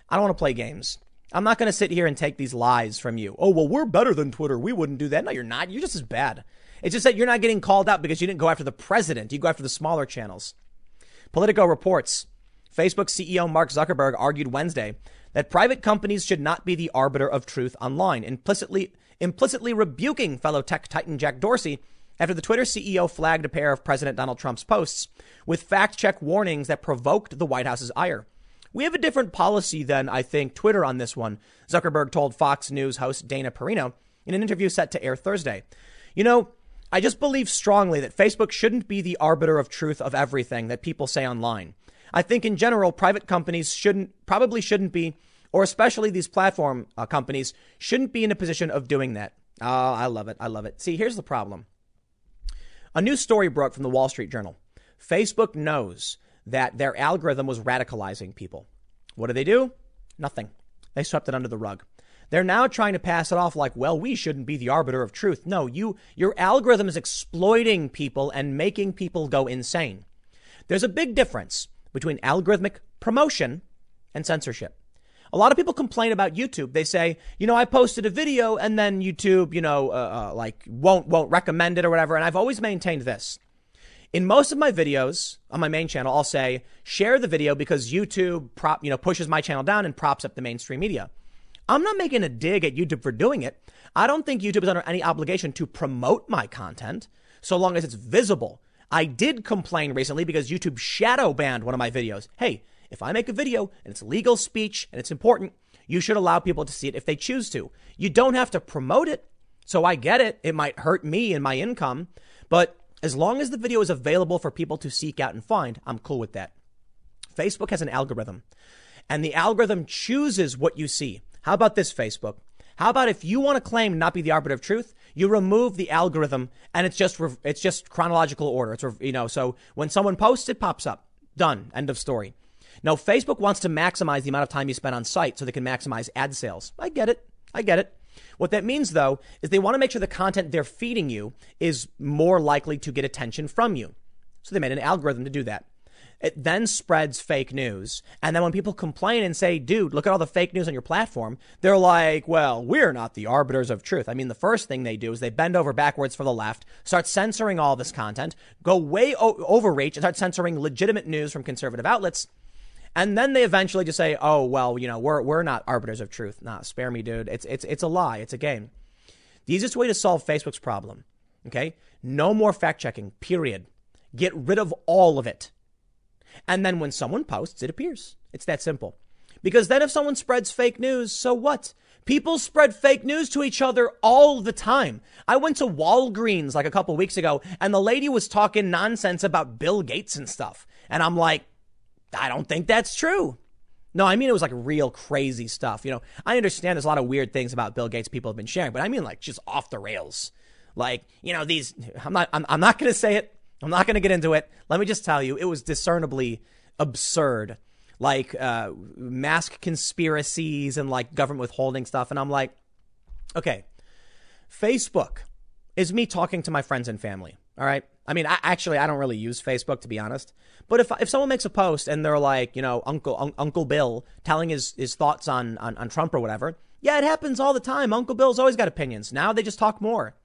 [SPEAKER 1] I don't want to play games. I'm not going to sit here and take these lies from you. Oh, well, we're better than Twitter. We wouldn't do that. No, you're not. You're just as bad. It's just that you're not getting called out because you didn't go after the president. You go after the smaller channels. Politico reports Facebook CEO Mark Zuckerberg argued Wednesday that private companies should not be the arbiter of truth online, implicitly, implicitly rebuking fellow tech titan Jack Dorsey after the Twitter CEO flagged a pair of President Donald Trump's posts with fact check warnings that provoked the White House's ire. We have a different policy than, I think, Twitter on this one, Zuckerberg told Fox News host Dana Perino in an interview set to air Thursday. You know, I just believe strongly that Facebook shouldn't be the arbiter of truth of everything that people say online. I think in general, private companies shouldn't, probably shouldn't be, or especially these platform uh, companies, shouldn't be in a position of doing that. Oh, I love it. I love it. See, here's the problem. A new story broke from the Wall Street Journal. Facebook knows that their algorithm was radicalizing people. What do they do? Nothing. They swept it under the rug. They're now trying to pass it off like, well, we shouldn't be the arbiter of truth. No, you, your algorithm is exploiting people and making people go insane. There's a big difference between algorithmic promotion and censorship. A lot of people complain about YouTube. They say, you know, I posted a video and then YouTube, you know, uh, uh, like won't won't recommend it or whatever. And I've always maintained this: in most of my videos on my main channel, I'll say share the video because YouTube prop, you know, pushes my channel down and props up the mainstream media. I'm not making a dig at YouTube for doing it. I don't think YouTube is under any obligation to promote my content so long as it's visible. I did complain recently because YouTube shadow banned one of my videos. Hey, if I make a video and it's legal speech and it's important, you should allow people to see it if they choose to. You don't have to promote it. So I get it. It might hurt me and my income, but as long as the video is available for people to seek out and find, I'm cool with that. Facebook has an algorithm, and the algorithm chooses what you see. How about this, Facebook? How about if you want to claim not be the arbiter of truth, you remove the algorithm and it's just it's just chronological order. It's you know so when someone posts, it pops up. Done. End of story. No, Facebook wants to maximize the amount of time you spend on site so they can maximize ad sales. I get it. I get it. What that means, though, is they want to make sure the content they're feeding you is more likely to get attention from you. So they made an algorithm to do that. It then spreads fake news. And then when people complain and say, dude, look at all the fake news on your platform, they're like, well, we're not the arbiters of truth. I mean, the first thing they do is they bend over backwards for the left, start censoring all this content, go way o- overreach and start censoring legitimate news from conservative outlets. And then they eventually just say, oh, well, you know, we're, we're not arbiters of truth. Nah, spare me, dude. It's, it's, it's a lie. It's a game. The easiest way to solve Facebook's problem, okay? No more fact checking, period. Get rid of all of it. And then when someone posts, it appears. It's that simple. Because then if someone spreads fake news, so what? People spread fake news to each other all the time. I went to Walgreens like a couple weeks ago and the lady was talking nonsense about Bill Gates and stuff. And I'm like, I don't think that's true. No, I mean it was like real crazy stuff. You know, I understand there's a lot of weird things about Bill Gates people have been sharing, but I mean like just off the rails. Like, you know, these I'm not I'm, I'm not going to say it. I'm not going to get into it. Let me just tell you, it was discernibly absurd. Like uh, mask conspiracies and like government withholding stuff. And I'm like, okay, Facebook is me talking to my friends and family. All right. I mean, I, actually, I don't really use Facebook to be honest. But if if someone makes a post and they're like, you know, Uncle un- Uncle Bill telling his his thoughts on, on on Trump or whatever, yeah, it happens all the time. Uncle Bill's always got opinions. Now they just talk more.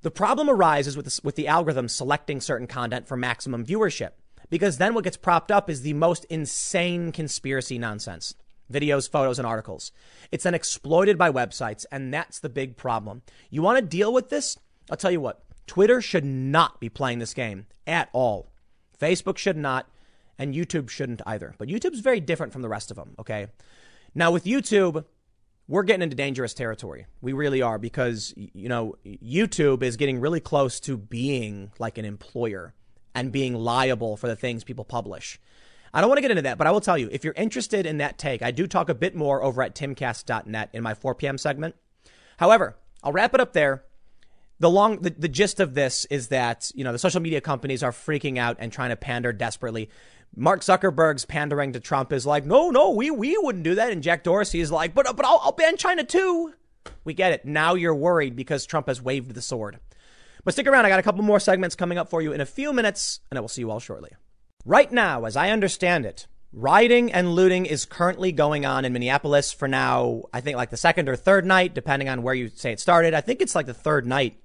[SPEAKER 1] The problem arises with with the algorithm selecting certain content for maximum viewership, because then what gets propped up is the most insane conspiracy nonsense videos, photos, and articles. It's then exploited by websites, and that's the big problem. You want to deal with this? I'll tell you what, Twitter should not be playing this game at all. Facebook should not, and YouTube shouldn't either. But YouTube's very different from the rest of them, okay? Now, with YouTube, we're getting into dangerous territory. We really are because, you know, YouTube is getting really close to being like an employer and being liable for the things people publish. I don't want to get into that, but I will tell you if you're interested in that take, I do talk a bit more over at timcast.net in my 4 p.m. segment. However, I'll wrap it up there. The long, the, the gist of this is that, you know, the social media companies are freaking out and trying to pander desperately Mark Zuckerberg's pandering to Trump is like, no, no, we, we wouldn't do that. And Jack Dorsey is like, but, but I'll, I'll ban China too. We get it. Now you're worried because Trump has waved the sword. But stick around. I got a couple more segments coming up for you in a few minutes, and I will see you all shortly. Right now, as I understand it, rioting and looting is currently going on in Minneapolis for now, I think like the second or third night, depending on where you say it started. I think it's like the third night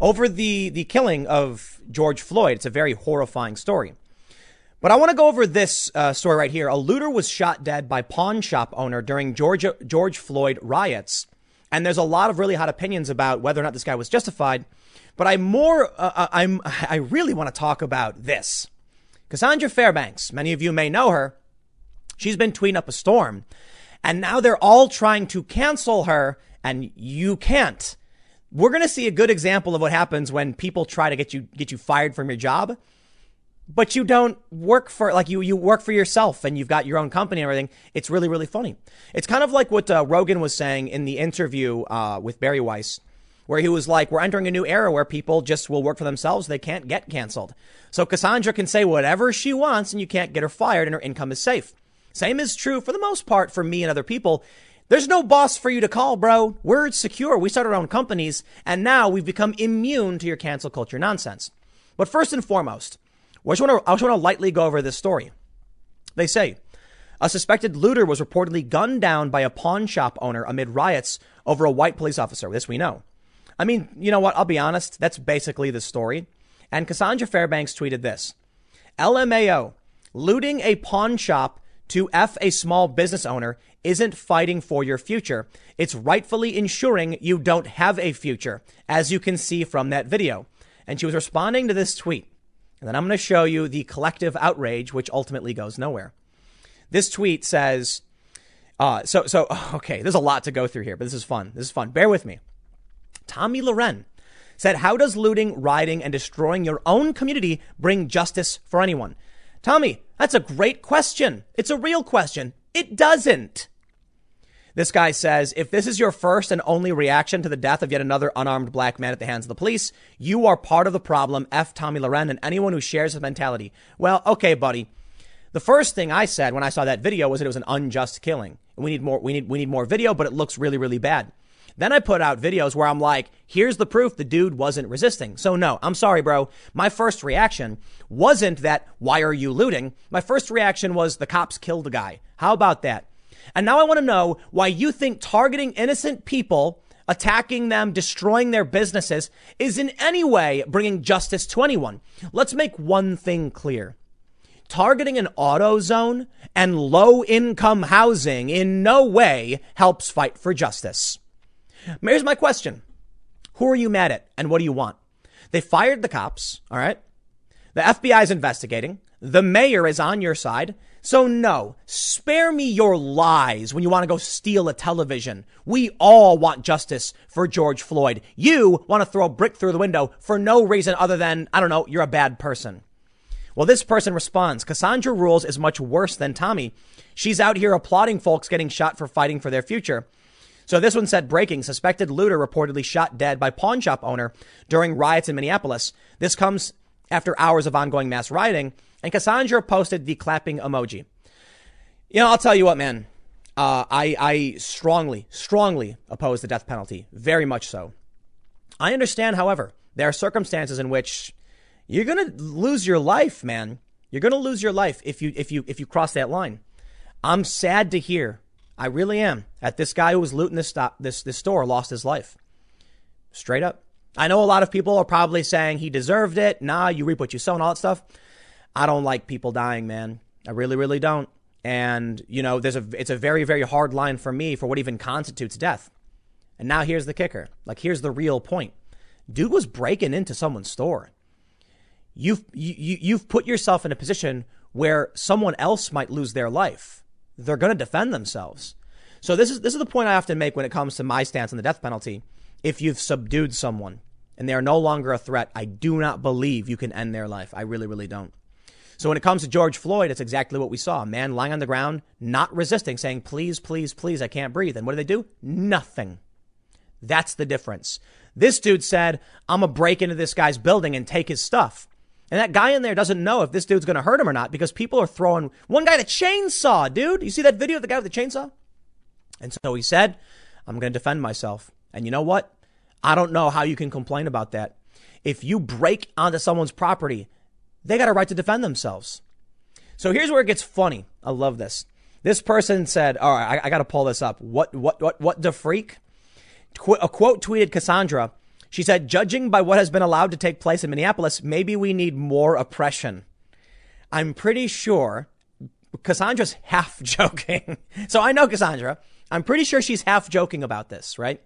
[SPEAKER 1] over the, the killing of George Floyd. It's a very horrifying story. But I want to go over this uh, story right here. A looter was shot dead by pawn shop owner during Georgia, George Floyd riots. And there's a lot of really hot opinions about whether or not this guy was justified. But I more, uh, uh I'm, I really want to talk about this. Cassandra Fairbanks, many of you may know her. She's been tweeting up a storm. And now they're all trying to cancel her, and you can't. We're going to see a good example of what happens when people try to get you, get you fired from your job but you don't work for like you you work for yourself and you've got your own company and everything. It's really really funny. It's kind of like what uh, Rogan was saying in the interview uh, with Bari Weiss, where he was like, "We're entering a new era where people just will work for themselves. They can't get canceled. So Cassandra can say whatever she wants, and you can't get her fired, and her income is safe. Same is true for the most part for me and other people." There's no boss for you to call, bro. We're secure. We started our own companies, and now we've become immune to your cancel culture nonsense. But first and foremost, I just want to, I just want to lightly go over this story. They say a suspected looter was reportedly gunned down by a pawn shop owner amid riots over a white police officer. This we know. I mean, you know what? I'll be honest. That's basically the story. And Cassandra Fairbanks tweeted this LMAO, looting a pawn shop to F a small business owner isn't fighting for your future. It's rightfully ensuring you don't have a future, as you can see from that video. And she was responding to this tweet. And then I'm going to show you the collective outrage, which ultimately goes nowhere. This tweet says, uh, so, so, okay, there's a lot to go through here, but this is fun. This is fun. Bear with me. Tomi Lahren said, How does looting, rioting, and destroying your own community bring justice for anyone? Tommy, that's a great question. It's a real question. It doesn't. This guy says, if this is your first and only reaction to the death of yet another unarmed black man at the hands of the police, you are part of the problem. F. Tomi Lahren and anyone who shares his mentality. Well, okay, buddy. The first thing I said when I saw that video was that it was an unjust killing. We need more, we need, we need more video, but it looks really, really bad. Then I put out videos where I'm like, here's the proof the dude wasn't resisting. So no, I'm sorry, bro. My first reaction wasn't that, why are you looting? My first reaction was the cops killed a guy. How about that? And now I want to know why you think targeting innocent people, attacking them, destroying their businesses is in any way bringing justice to anyone. Let's make one thing clear. Targeting an AutoZone and low income housing in no way helps fight for justice. Here's my question. Who are you mad at and what do you want? They fired the cops. All right. The FBI is investigating. The mayor is on your side. So no, spare me your lies when you want to go steal a television. We all want justice for George Floyd. You want to throw a brick through the window for no reason other than, I don't know, you're a bad person. Well, this person responds, Cassandra Rules is much worse than Tomi. She's out here applauding folks getting shot for fighting for their future. So this one said breaking suspected looter reportedly shot dead by pawn shop owner during riots in Minneapolis. This comes after hours of ongoing mass rioting and Cassandra posted the clapping emoji. You know, I'll tell you what, man. Uh, I, I strongly, strongly oppose the death penalty. Very much so. I understand, however, there are circumstances in which you're to lose your life, man. You're to lose your life if you, if you, if you cross that line. I'm sad to hear. I really am. At this guy who was looting this stop, this, this store lost his life. Straight up. I know a lot of people are probably saying he deserved it. Nah, you reap what you sow and all that stuff. I don't like people dying, man. I really, really don't. And, you know, there's a, it's a very, very hard line for me for what even constitutes death. And now here's the kicker. Like, here's the real point. Dude was breaking into someone's store. You've, you, you've put yourself in a position where someone else might lose their life. They're going to defend themselves. So this is, this is the point I have to make when it comes to my stance on the death penalty. If you've subdued someone and they are no longer a threat, I do not believe you can end their life. I really, really don't. So when it comes to George Floyd, it's exactly what we saw. A man lying on the ground, not resisting, saying, please, please, please, I can't breathe. And what do they do? Nothing. That's the difference. This dude said, I'm going to break into this guy's building and take his stuff. And that guy in there doesn't know if this dude's going to hurt him or not because people are throwing one guy the chainsaw, dude. You see that video of the guy with the chainsaw? And so he said, I'm going to defend myself. And you know what? I don't know how you can complain about that. If you break onto someone's property, they got a right to defend themselves. So here's where it gets funny. I love this. This person said, all right, I, I got to pull this up. What, what, what, what the freak? Qu- a quote tweeted Cassandra. She said, judging by what has been allowed to take place in Minneapolis, maybe we need more oppression. I'm pretty sure Cassandra's half joking. so I know Cassandra. I'm pretty sure she's half joking about this, right?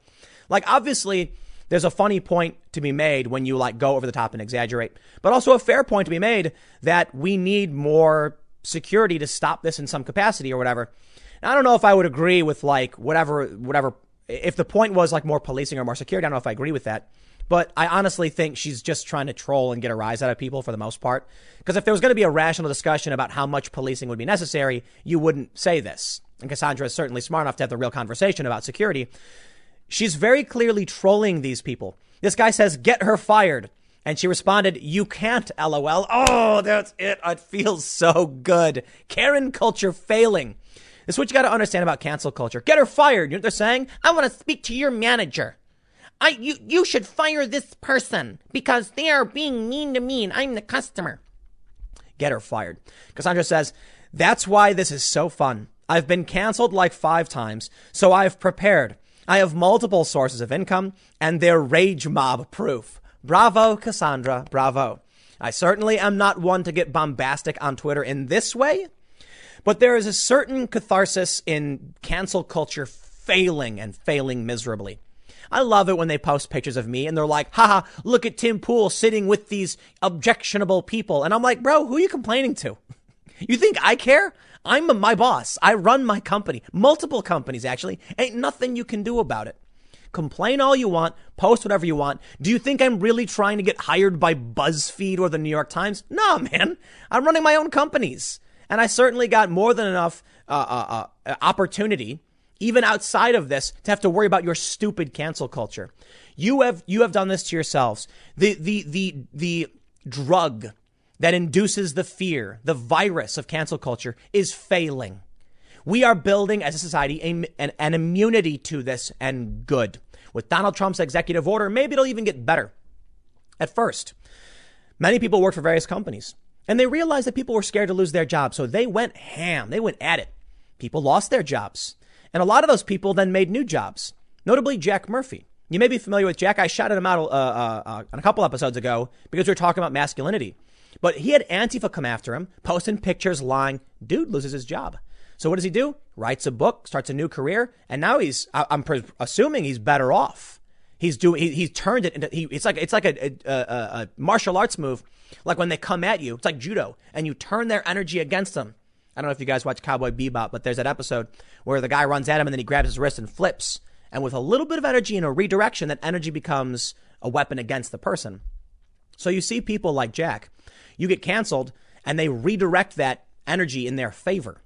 [SPEAKER 1] Like, obviously, there's a funny point to be made when you like go over the top and exaggerate, but also a fair point to be made that we need more security to stop this in some capacity or whatever. Now, I don't know if I would agree with like whatever, whatever, if the point was like more policing or more security, I don't know if I agree with that. But I honestly think she's just trying to troll and get a rise out of people for the most part. Because if there was going to be a rational discussion about how much policing would be necessary, you wouldn't say this. And Cassandra is certainly smart enough to have the real conversation about security. She's very clearly trolling these people. This guy says, get her fired. And she responded, You can't, lol. Oh, that's it. It feels so good. Karen culture failing. This is what you got to understand about cancel culture. Get her fired. You know what they're saying? I want to speak to your manager. I, you, you should fire this person because they are being mean to me and I'm the customer. Get her fired. Cassandra says, That's why this is so fun. I've been canceled like five times, so I've prepared. I have multiple sources of income and they're rage mob proof. Bravo, Cassandra. Bravo. I certainly am not one to get bombastic on Twitter in this way, but there is a certain catharsis in cancel culture failing and failing miserably. I love it when they post pictures of me and they're like, haha, look at Tim Pool sitting with these objectionable people. And I'm like, bro, who are you complaining to? You think I care? I'm my boss. I run my company, multiple companies actually. Ain't nothing you can do about it. Complain all you want, post whatever you want. Do you think I'm really trying to get hired by BuzzFeed or the New York Times? Nah, man. I'm running my own companies. And I certainly got more than enough uh, uh, uh, opportunity, even outside of this, to have to worry about your stupid cancel culture. You have you have done this to yourselves. The the the the drug that induces the fear, the virus of cancel culture, is failing. We are building as a society a, an, an immunity to this and good. With Donald Trump's executive order, maybe it'll even get better. At first, many people worked for various companies and they realized that people were scared to lose their jobs. So they went ham. They went at it. People lost their jobs. And a lot of those people then made new jobs, notably Jack Murphy. You may be familiar with Jack. I shouted him out uh, uh, uh, a couple episodes ago because we were talking about masculinity. But he had Antifa come after him, posting pictures lying. Dude loses his job. So what does he do? Writes a book, starts a new career, and now he's. I'm assuming he's better off. He's doing. He, he's turned it into. He, it's like it's like a, a, a, a martial arts move. Like when they come at you, it's like judo, and you turn their energy against them. I don't know if you guys watch Cowboy Bebop, but there's that episode where the guy runs at him and then he grabs his wrist and flips. And with a little bit of energy and a redirection, that energy becomes a weapon against the person. So you see people like Jack, you get canceled and they redirect that energy in their favor.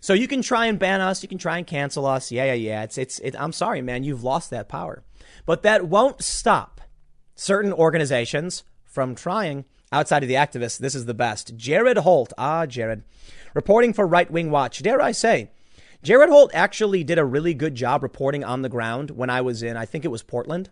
[SPEAKER 1] So you can try and ban us, you can try and cancel us. Yeah, yeah, yeah. It's it's it, I'm sorry, man, you've lost that power. But that won't stop certain organizations from trying outside of the activists. This is the best. Jared Holt, ah, Jared, reporting for Right Wing Watch. Dare I say, Jared Holt actually did a really good job reporting on the ground when I was in, I think it was Portland.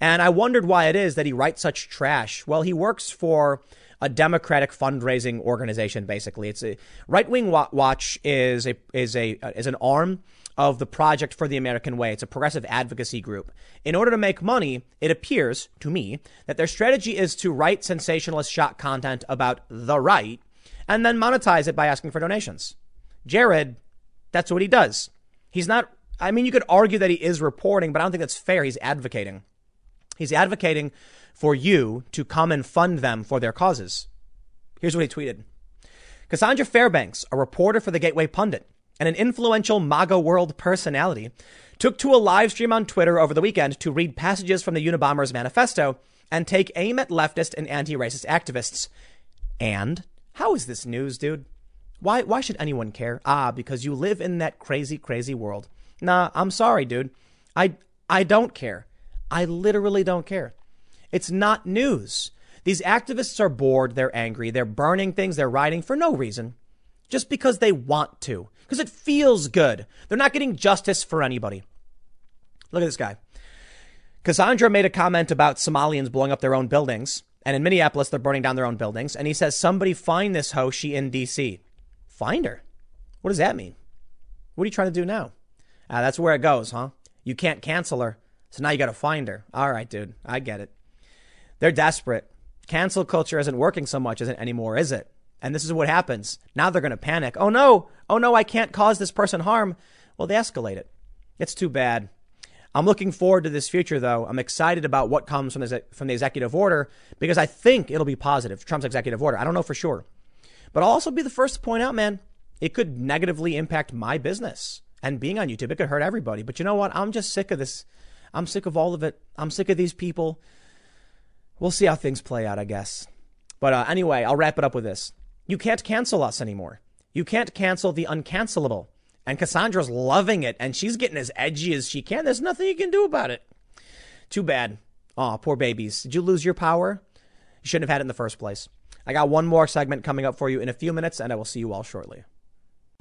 [SPEAKER 1] And I wondered why it is that he writes such trash. Well, he works for a Democratic fundraising organization. Basically, it's a Right Wing Watch is a is a uh, is an arm of the Project for the American Way. It's a progressive advocacy group. In order to make money, it appears to me that their strategy is to write sensationalist shock content about the right and then monetize it by asking for donations. Jared, that's what he does. He's not, I mean, you could argue that he is reporting, but I don't think that's fair. He's advocating. He's advocating for you to come and fund them for their causes. Here's what he tweeted Cassandra Fairbanks, a reporter for the Gateway Pundit and an influential MAGA world personality, took to a live stream on Twitter over the weekend to read passages from the Unabomber's manifesto and take aim at leftist and anti racist activists. And how is this news, dude? Why, why should anyone care? Ah, because you live in that crazy, crazy world. Nah, I'm sorry, dude. I, I don't care. I literally don't care. It's not news. These activists are bored, they're angry, they're burning things, they're writing for no reason. Just because they want to. Because it feels good. They're not getting justice for anybody. Look at this guy. Cassandra made a comment about Somalians blowing up their own buildings. And in Minneapolis, they're burning down their own buildings. And he says, somebody find this hoe. She in D.C. Find her. What does that mean? What are you trying to do now? Ah, that's where it goes, huh? You can't cancel her. So now you got to find her. All right, dude. I get it. They're desperate. Cancel culture isn't working so much isn't anymore, is it? And this is what happens. Now they're going to panic. Oh no. Oh no, I can't cause this person harm. Well, they escalate it. It's too bad. I'm looking forward to this future, though. I'm excited about what comes from the, from the executive order because I think it'll be positive, Trump's executive order. I don't know for sure. But I'll also be the first to point out, man, it could negatively impact my business and being on YouTube. It could hurt everybody. But you know what? I'm just sick of this. I'm sick of all of it. I'm sick of these people we'll see how things play out, I guess. But uh, anyway, I'll wrap it up with this. You can't cancel us anymore. You can't cancel the uncancelable. And Cassandra's loving it, and she's getting as edgy as she can. There's nothing you can do about it. Too bad. Aw, poor babies. Did you lose your power? You shouldn't have had it in the first place. I got one more segment coming up for you in a few minutes, and I will see you all shortly.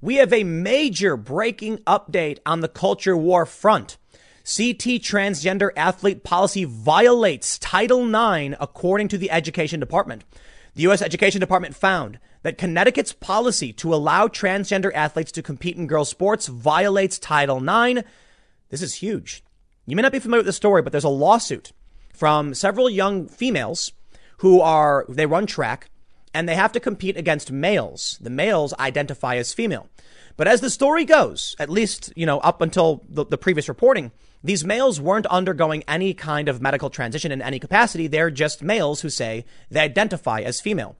[SPEAKER 1] We have a major breaking update on the culture war front. CT transgender athlete policy violates Title IX, according to the Education Department. The U.S. Education Department found that Connecticut's policy to allow transgender athletes to compete in girls' sports violates Title IX. This is huge. You may not be familiar with the story, but there's a lawsuit from several young females who are, they run track and they have to compete against males. The males identify as female. But as the story goes, at least, you know, up until the, the previous reporting, these males weren't undergoing any kind of medical transition in any capacity. They're just males who say they identify as female.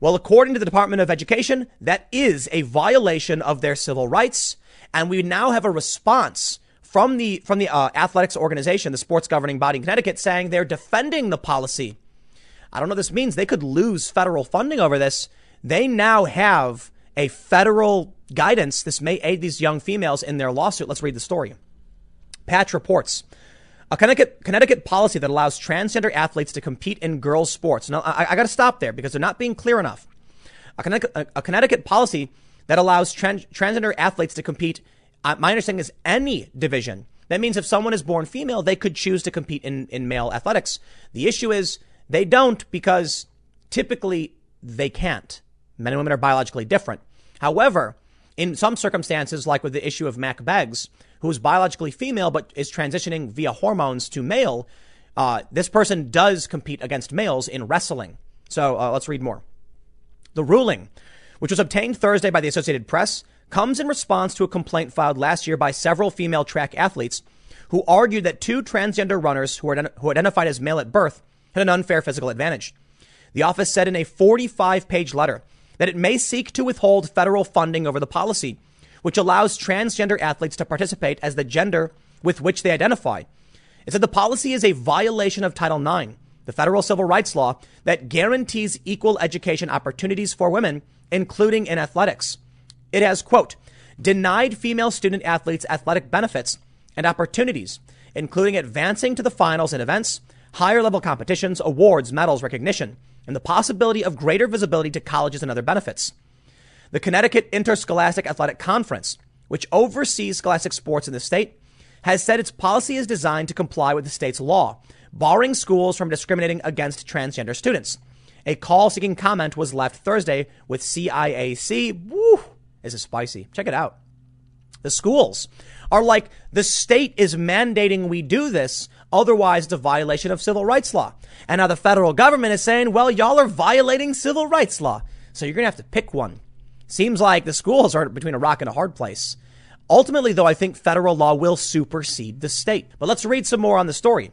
[SPEAKER 1] Well, according to the Department of Education, that is a violation of their civil rights. And we now have a response from the, from the uh, athletics organization, the sports governing body in Connecticut, saying they're defending the policy. I don't know what this means. They could lose federal funding over this. They now have a federal guidance. This may aid these young females in their lawsuit. Let's read the story. Patch reports. A Connecticut, Connecticut policy that allows transgender athletes to compete in girls' sports. Now, I, I got to stop there because they're not being clear enough. A Connecticut, a, a Connecticut policy that allows trans, transgender athletes to compete, uh, my understanding is any division. That means if someone is born female, they could choose to compete in, in male athletics. The issue is they don't because typically they can't. Men and women are biologically different. However, in some circumstances, like with the issue of Mack Beggs, who is biologically female but is transitioning via hormones to male, uh, this person does compete against males in wrestling. So uh, let's read more. The ruling, which was obtained Thursday by the Associated Press, comes in response to a complaint filed last year by several female track athletes who argued that two transgender runners who who identified as male at birth had an unfair physical advantage. The office said in a 45 page letter that it may seek to withhold federal funding over the policy, which allows transgender athletes to participate as the gender with which they identify. It said the policy is a violation of Title IX, the federal civil rights law that guarantees equal education opportunities for women, including in athletics. It has, quote, denied female student athletes athletic benefits and opportunities, including advancing to the finals in events, higher level competitions, awards, medals, recognition, and the possibility of greater visibility to colleges and other benefits. The Connecticut Interscholastic Athletic Conference, which oversees scholastic sports in the state, has said its policy is designed to comply with the state's law, barring schools from discriminating against transgender students. A call seeking comment was left Thursday with CIAC. Woo, is it spicy? Check it out. The schools are like the state is mandating we do this, otherwise it's a violation of civil rights law. And now the federal government is saying, well, y'all are violating civil rights law. So you're going to have to pick one. Seems like the schools are between a rock and a hard place. Ultimately, though, I think federal law will supersede the state. But let's read some more on the story.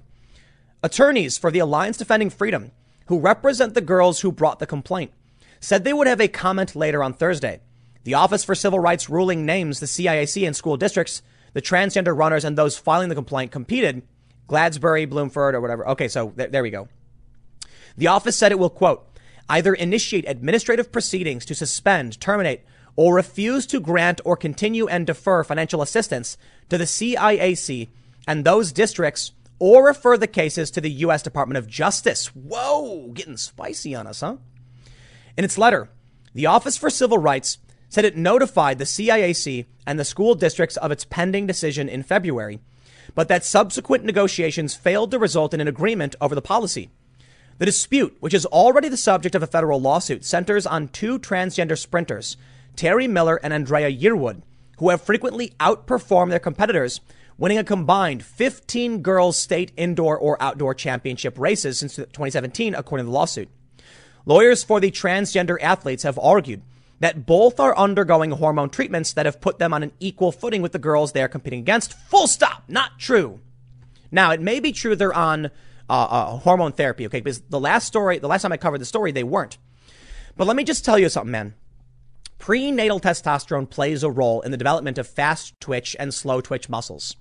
[SPEAKER 1] Attorneys for the Alliance Defending Freedom, who represent the girls who brought the complaint, said they would have a comment later on Thursday. The Office for Civil Rights ruling names the CIAC and school districts, the transgender runners, and those filing the complaint competed Gladsbury, Bloomford, or whatever. Okay, so th- there we go. The office said it will, quote, either initiate administrative proceedings to suspend, terminate, or refuse to grant or continue and defer financial assistance to the CIAC and those districts or refer the cases to the U.S. Department of Justice. Whoa, getting spicy on us, huh? In its letter, the Office for Civil Rights said it notified the CIAC and the school districts of its pending decision in February but that subsequent negotiations failed to result in an agreement over the policy. The dispute, which is already the subject of a federal lawsuit, centers on two transgender sprinters, Terry Miller and Andrea Yearwood, who have frequently outperformed their competitors, winning a combined 15 girls' state indoor or outdoor championship races since 2017, according to the lawsuit. Lawyers for the transgender athletes have argued that both are undergoing hormone treatments that have put them on an equal footing with the girls they are competing against. Full stop. Not true. Now, it may be true they're on uh, uh, hormone therapy, okay? Because the last story, the last time I covered the story, they weren't. But let me just tell you something, man. Prenatal testosterone plays a role in the development of fast twitch and slow twitch muscles.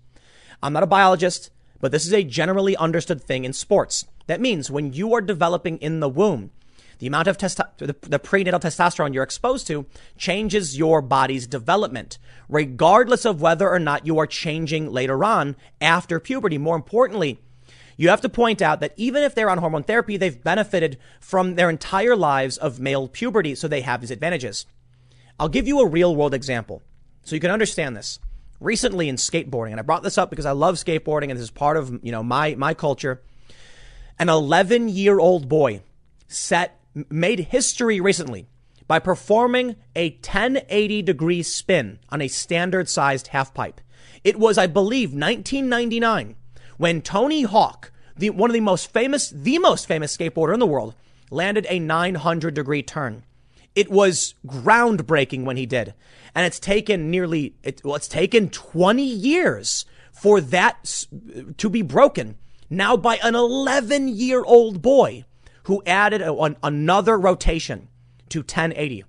[SPEAKER 1] I'm not a biologist, but this is a generally understood thing in sports. That means when you are developing in the womb, the amount of testo- the, the prenatal testosterone you're exposed to changes your body's development, regardless of whether or not you are changing later on after puberty. More importantly, you have to point out that even if they're on hormone therapy, they've benefited from their entire lives of male puberty, so they have these advantages. I'll give you a real world example so you can understand this. Recently in skateboarding, and I brought this up because I love skateboarding and this is part of, you know, my, my culture. An 11 year old boy set made history recently by performing a 1080 degree spin on a standard sized half pipe. It was, I believe, 1999 when Tony Hawk, the, one of the most famous, the most famous skateboarder in the world, landed a 900 degree turn. It was groundbreaking when he did. And it's taken nearly, it, well, it's taken 20 years for that to be broken now by an 11 year old boy who added a, an, another rotation to 1080.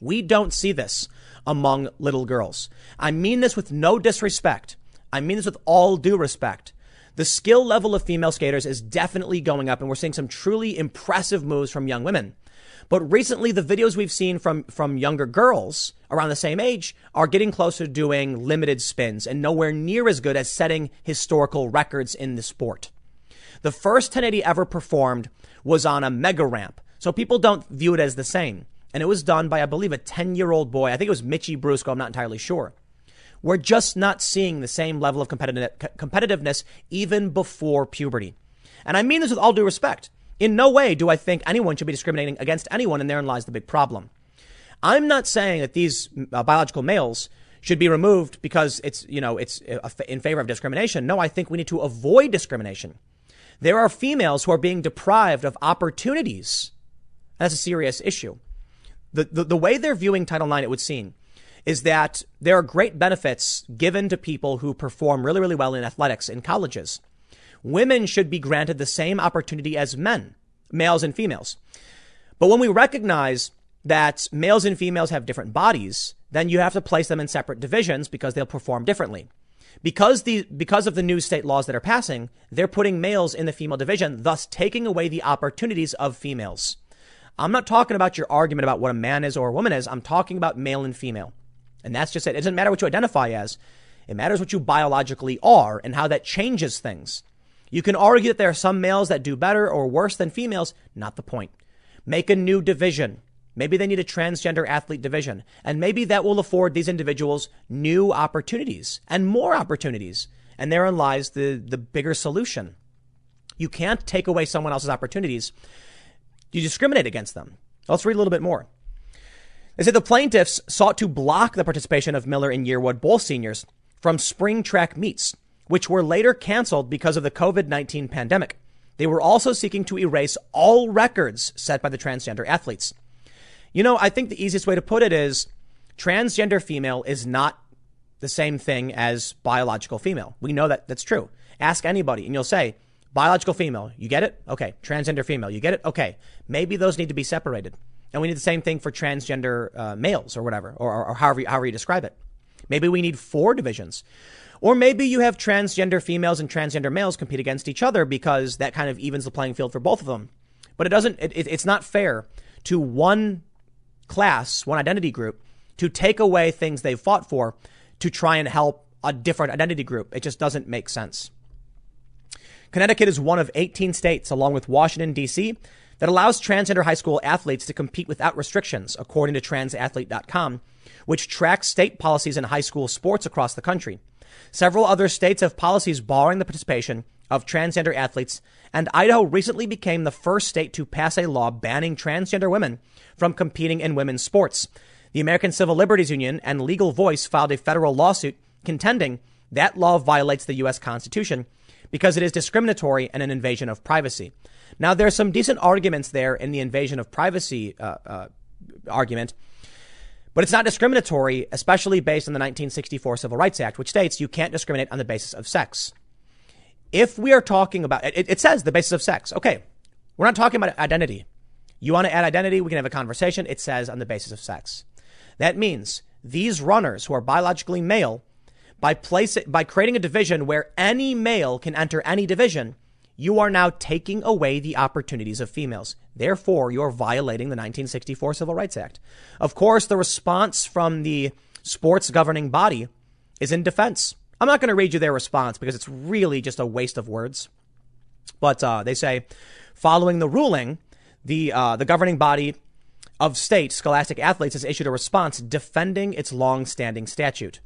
[SPEAKER 1] We don't see this among little girls. I mean this with no disrespect. I mean this with all due respect. The skill level of female skaters is definitely going up, and we're seeing some truly impressive moves from young women. But recently, the videos we've seen from, from younger girls around the same age are getting closer to doing limited spins and nowhere near as good as setting historical records in the sport. The first 1080 ever performed was on a mega ramp, so people don't view it as the same. And it was done by, I believe, a 10 year old boy. I think it was Mitchie Brusco. I'm not entirely sure. We're just not seeing the same level of competitiveness even before puberty. And I mean this with all due respect. In no way do I think anyone should be discriminating against anyone, and therein lies the big problem. I'm not saying that these uh, biological males should be removed because it's, you know, it's uh, in favor of discrimination. No, I think we need to avoid discrimination. There are females who are being deprived of opportunities. That's a serious issue. The, the, the way they're viewing Title IX, it would seem, is that there are great benefits given to people who perform really, really well in athletics in colleges women should be granted the same opportunity as men, males and females. But when we recognize that males and females have different bodies, then you have to place them in separate divisions because they'll perform differently. Because the because of the new state laws that are passing, they're putting males in the female division, thus taking away the opportunities of females. I'm not talking about your argument about what a man is or a woman is. I'm talking about male and female. And that's just it. It doesn't matter what you identify as. It matters what you biologically are and how that changes things. You can argue that there are some males that do better or worse than females. Not the point. Make a new division. Maybe they need a transgender athlete division. And maybe that will afford these individuals new opportunities and more opportunities. And therein lies the, the bigger solution. You can't take away someone else's opportunities. You discriminate against them. Let's read a little bit more. They said the plaintiffs sought to block the participation of Miller and Yearwood, both seniors, from spring track meets which were later canceled because of the COVID 19 pandemic. They were also seeking to erase all records set by the transgender athletes. You know, I think the easiest way to put it is transgender female is not the same thing as biological female. We know that that's true. Ask anybody and you'll say, biological female, you get it? Okay. Transgender female, you get it? Okay. Maybe those need to be separated. And we need the same thing for transgender uh, males or whatever, or, or, or however, however you describe it. Maybe we need four divisions. Or maybe you have transgender females and transgender males compete against each other because that kind of evens the playing field for both of them. But it doesn't, it, it, it's not fair to one class, one identity group, to take away things they've fought for to try and help a different identity group. It just doesn't make sense. Connecticut is one of 18 states, along with Washington, D.C., that allows transgender high school athletes to compete without restrictions, according to transathlete.com, which tracks state policies in high school sports across the country. Several other states have policies barring the participation of transgender athletes, and Idaho recently became the first state to pass a law banning transgender women from competing in women's sports. The American Civil Liberties Union and Legal Voice filed a federal lawsuit contending that law violates the U.S. Constitution because it is discriminatory and an invasion of privacy. Now, there are some decent arguments there in the invasion of privacy uh, uh, argument, but it's not discriminatory, especially based on the 1964 Civil Rights Act, which states you can't discriminate on the basis of sex. If we are talking about it, it says the basis of sex. Okay. We're not talking about identity. You want to add identity? We can have a conversation. It says on the basis of sex. That means these runners who are biologically male, by place by creating a division where any male can enter any division, you are now taking away the opportunities of females. Therefore, you're violating the 1964 Civil Rights Act. Of course, the response from the sports governing body is in defense. I'm not going to read you their response because it's really just a waste of words. But uh, they say, following the ruling, the uh, the governing body of state, Scholastic Athletes, has issued a response defending its long-standing statute.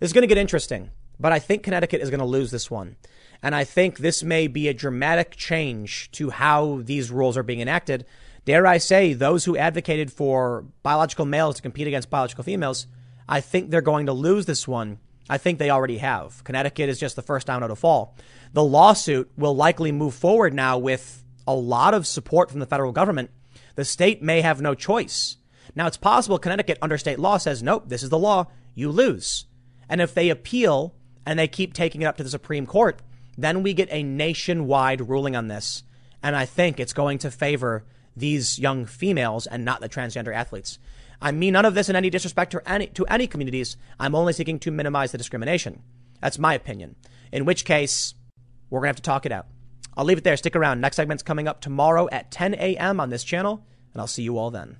[SPEAKER 1] This is going to get interesting, but I think Connecticut is going to lose this one. And I think this may be a dramatic change to how these rules are being enacted. Dare I say, those who advocated for biological males to compete against biological females, I think they're going to lose this one. I think they already have. Connecticut is just the first domino to fall. The lawsuit will likely move forward now with a lot of support from the federal government. The state may have no choice. Now, it's possible Connecticut, under state law, says, nope, this is the law, you lose. And if they appeal and they keep taking it up to the Supreme Court, then we get a nationwide ruling on this. And I think it's going to favor these young females and not the transgender athletes. I mean none of this in any disrespect to any, to any communities. I'm only seeking to minimize the discrimination. That's my opinion. In which case, we're going to have to talk it out. I'll leave it there. Stick around. Next segment's coming up tomorrow at 10 a.m. on this channel. and I'll see you all then.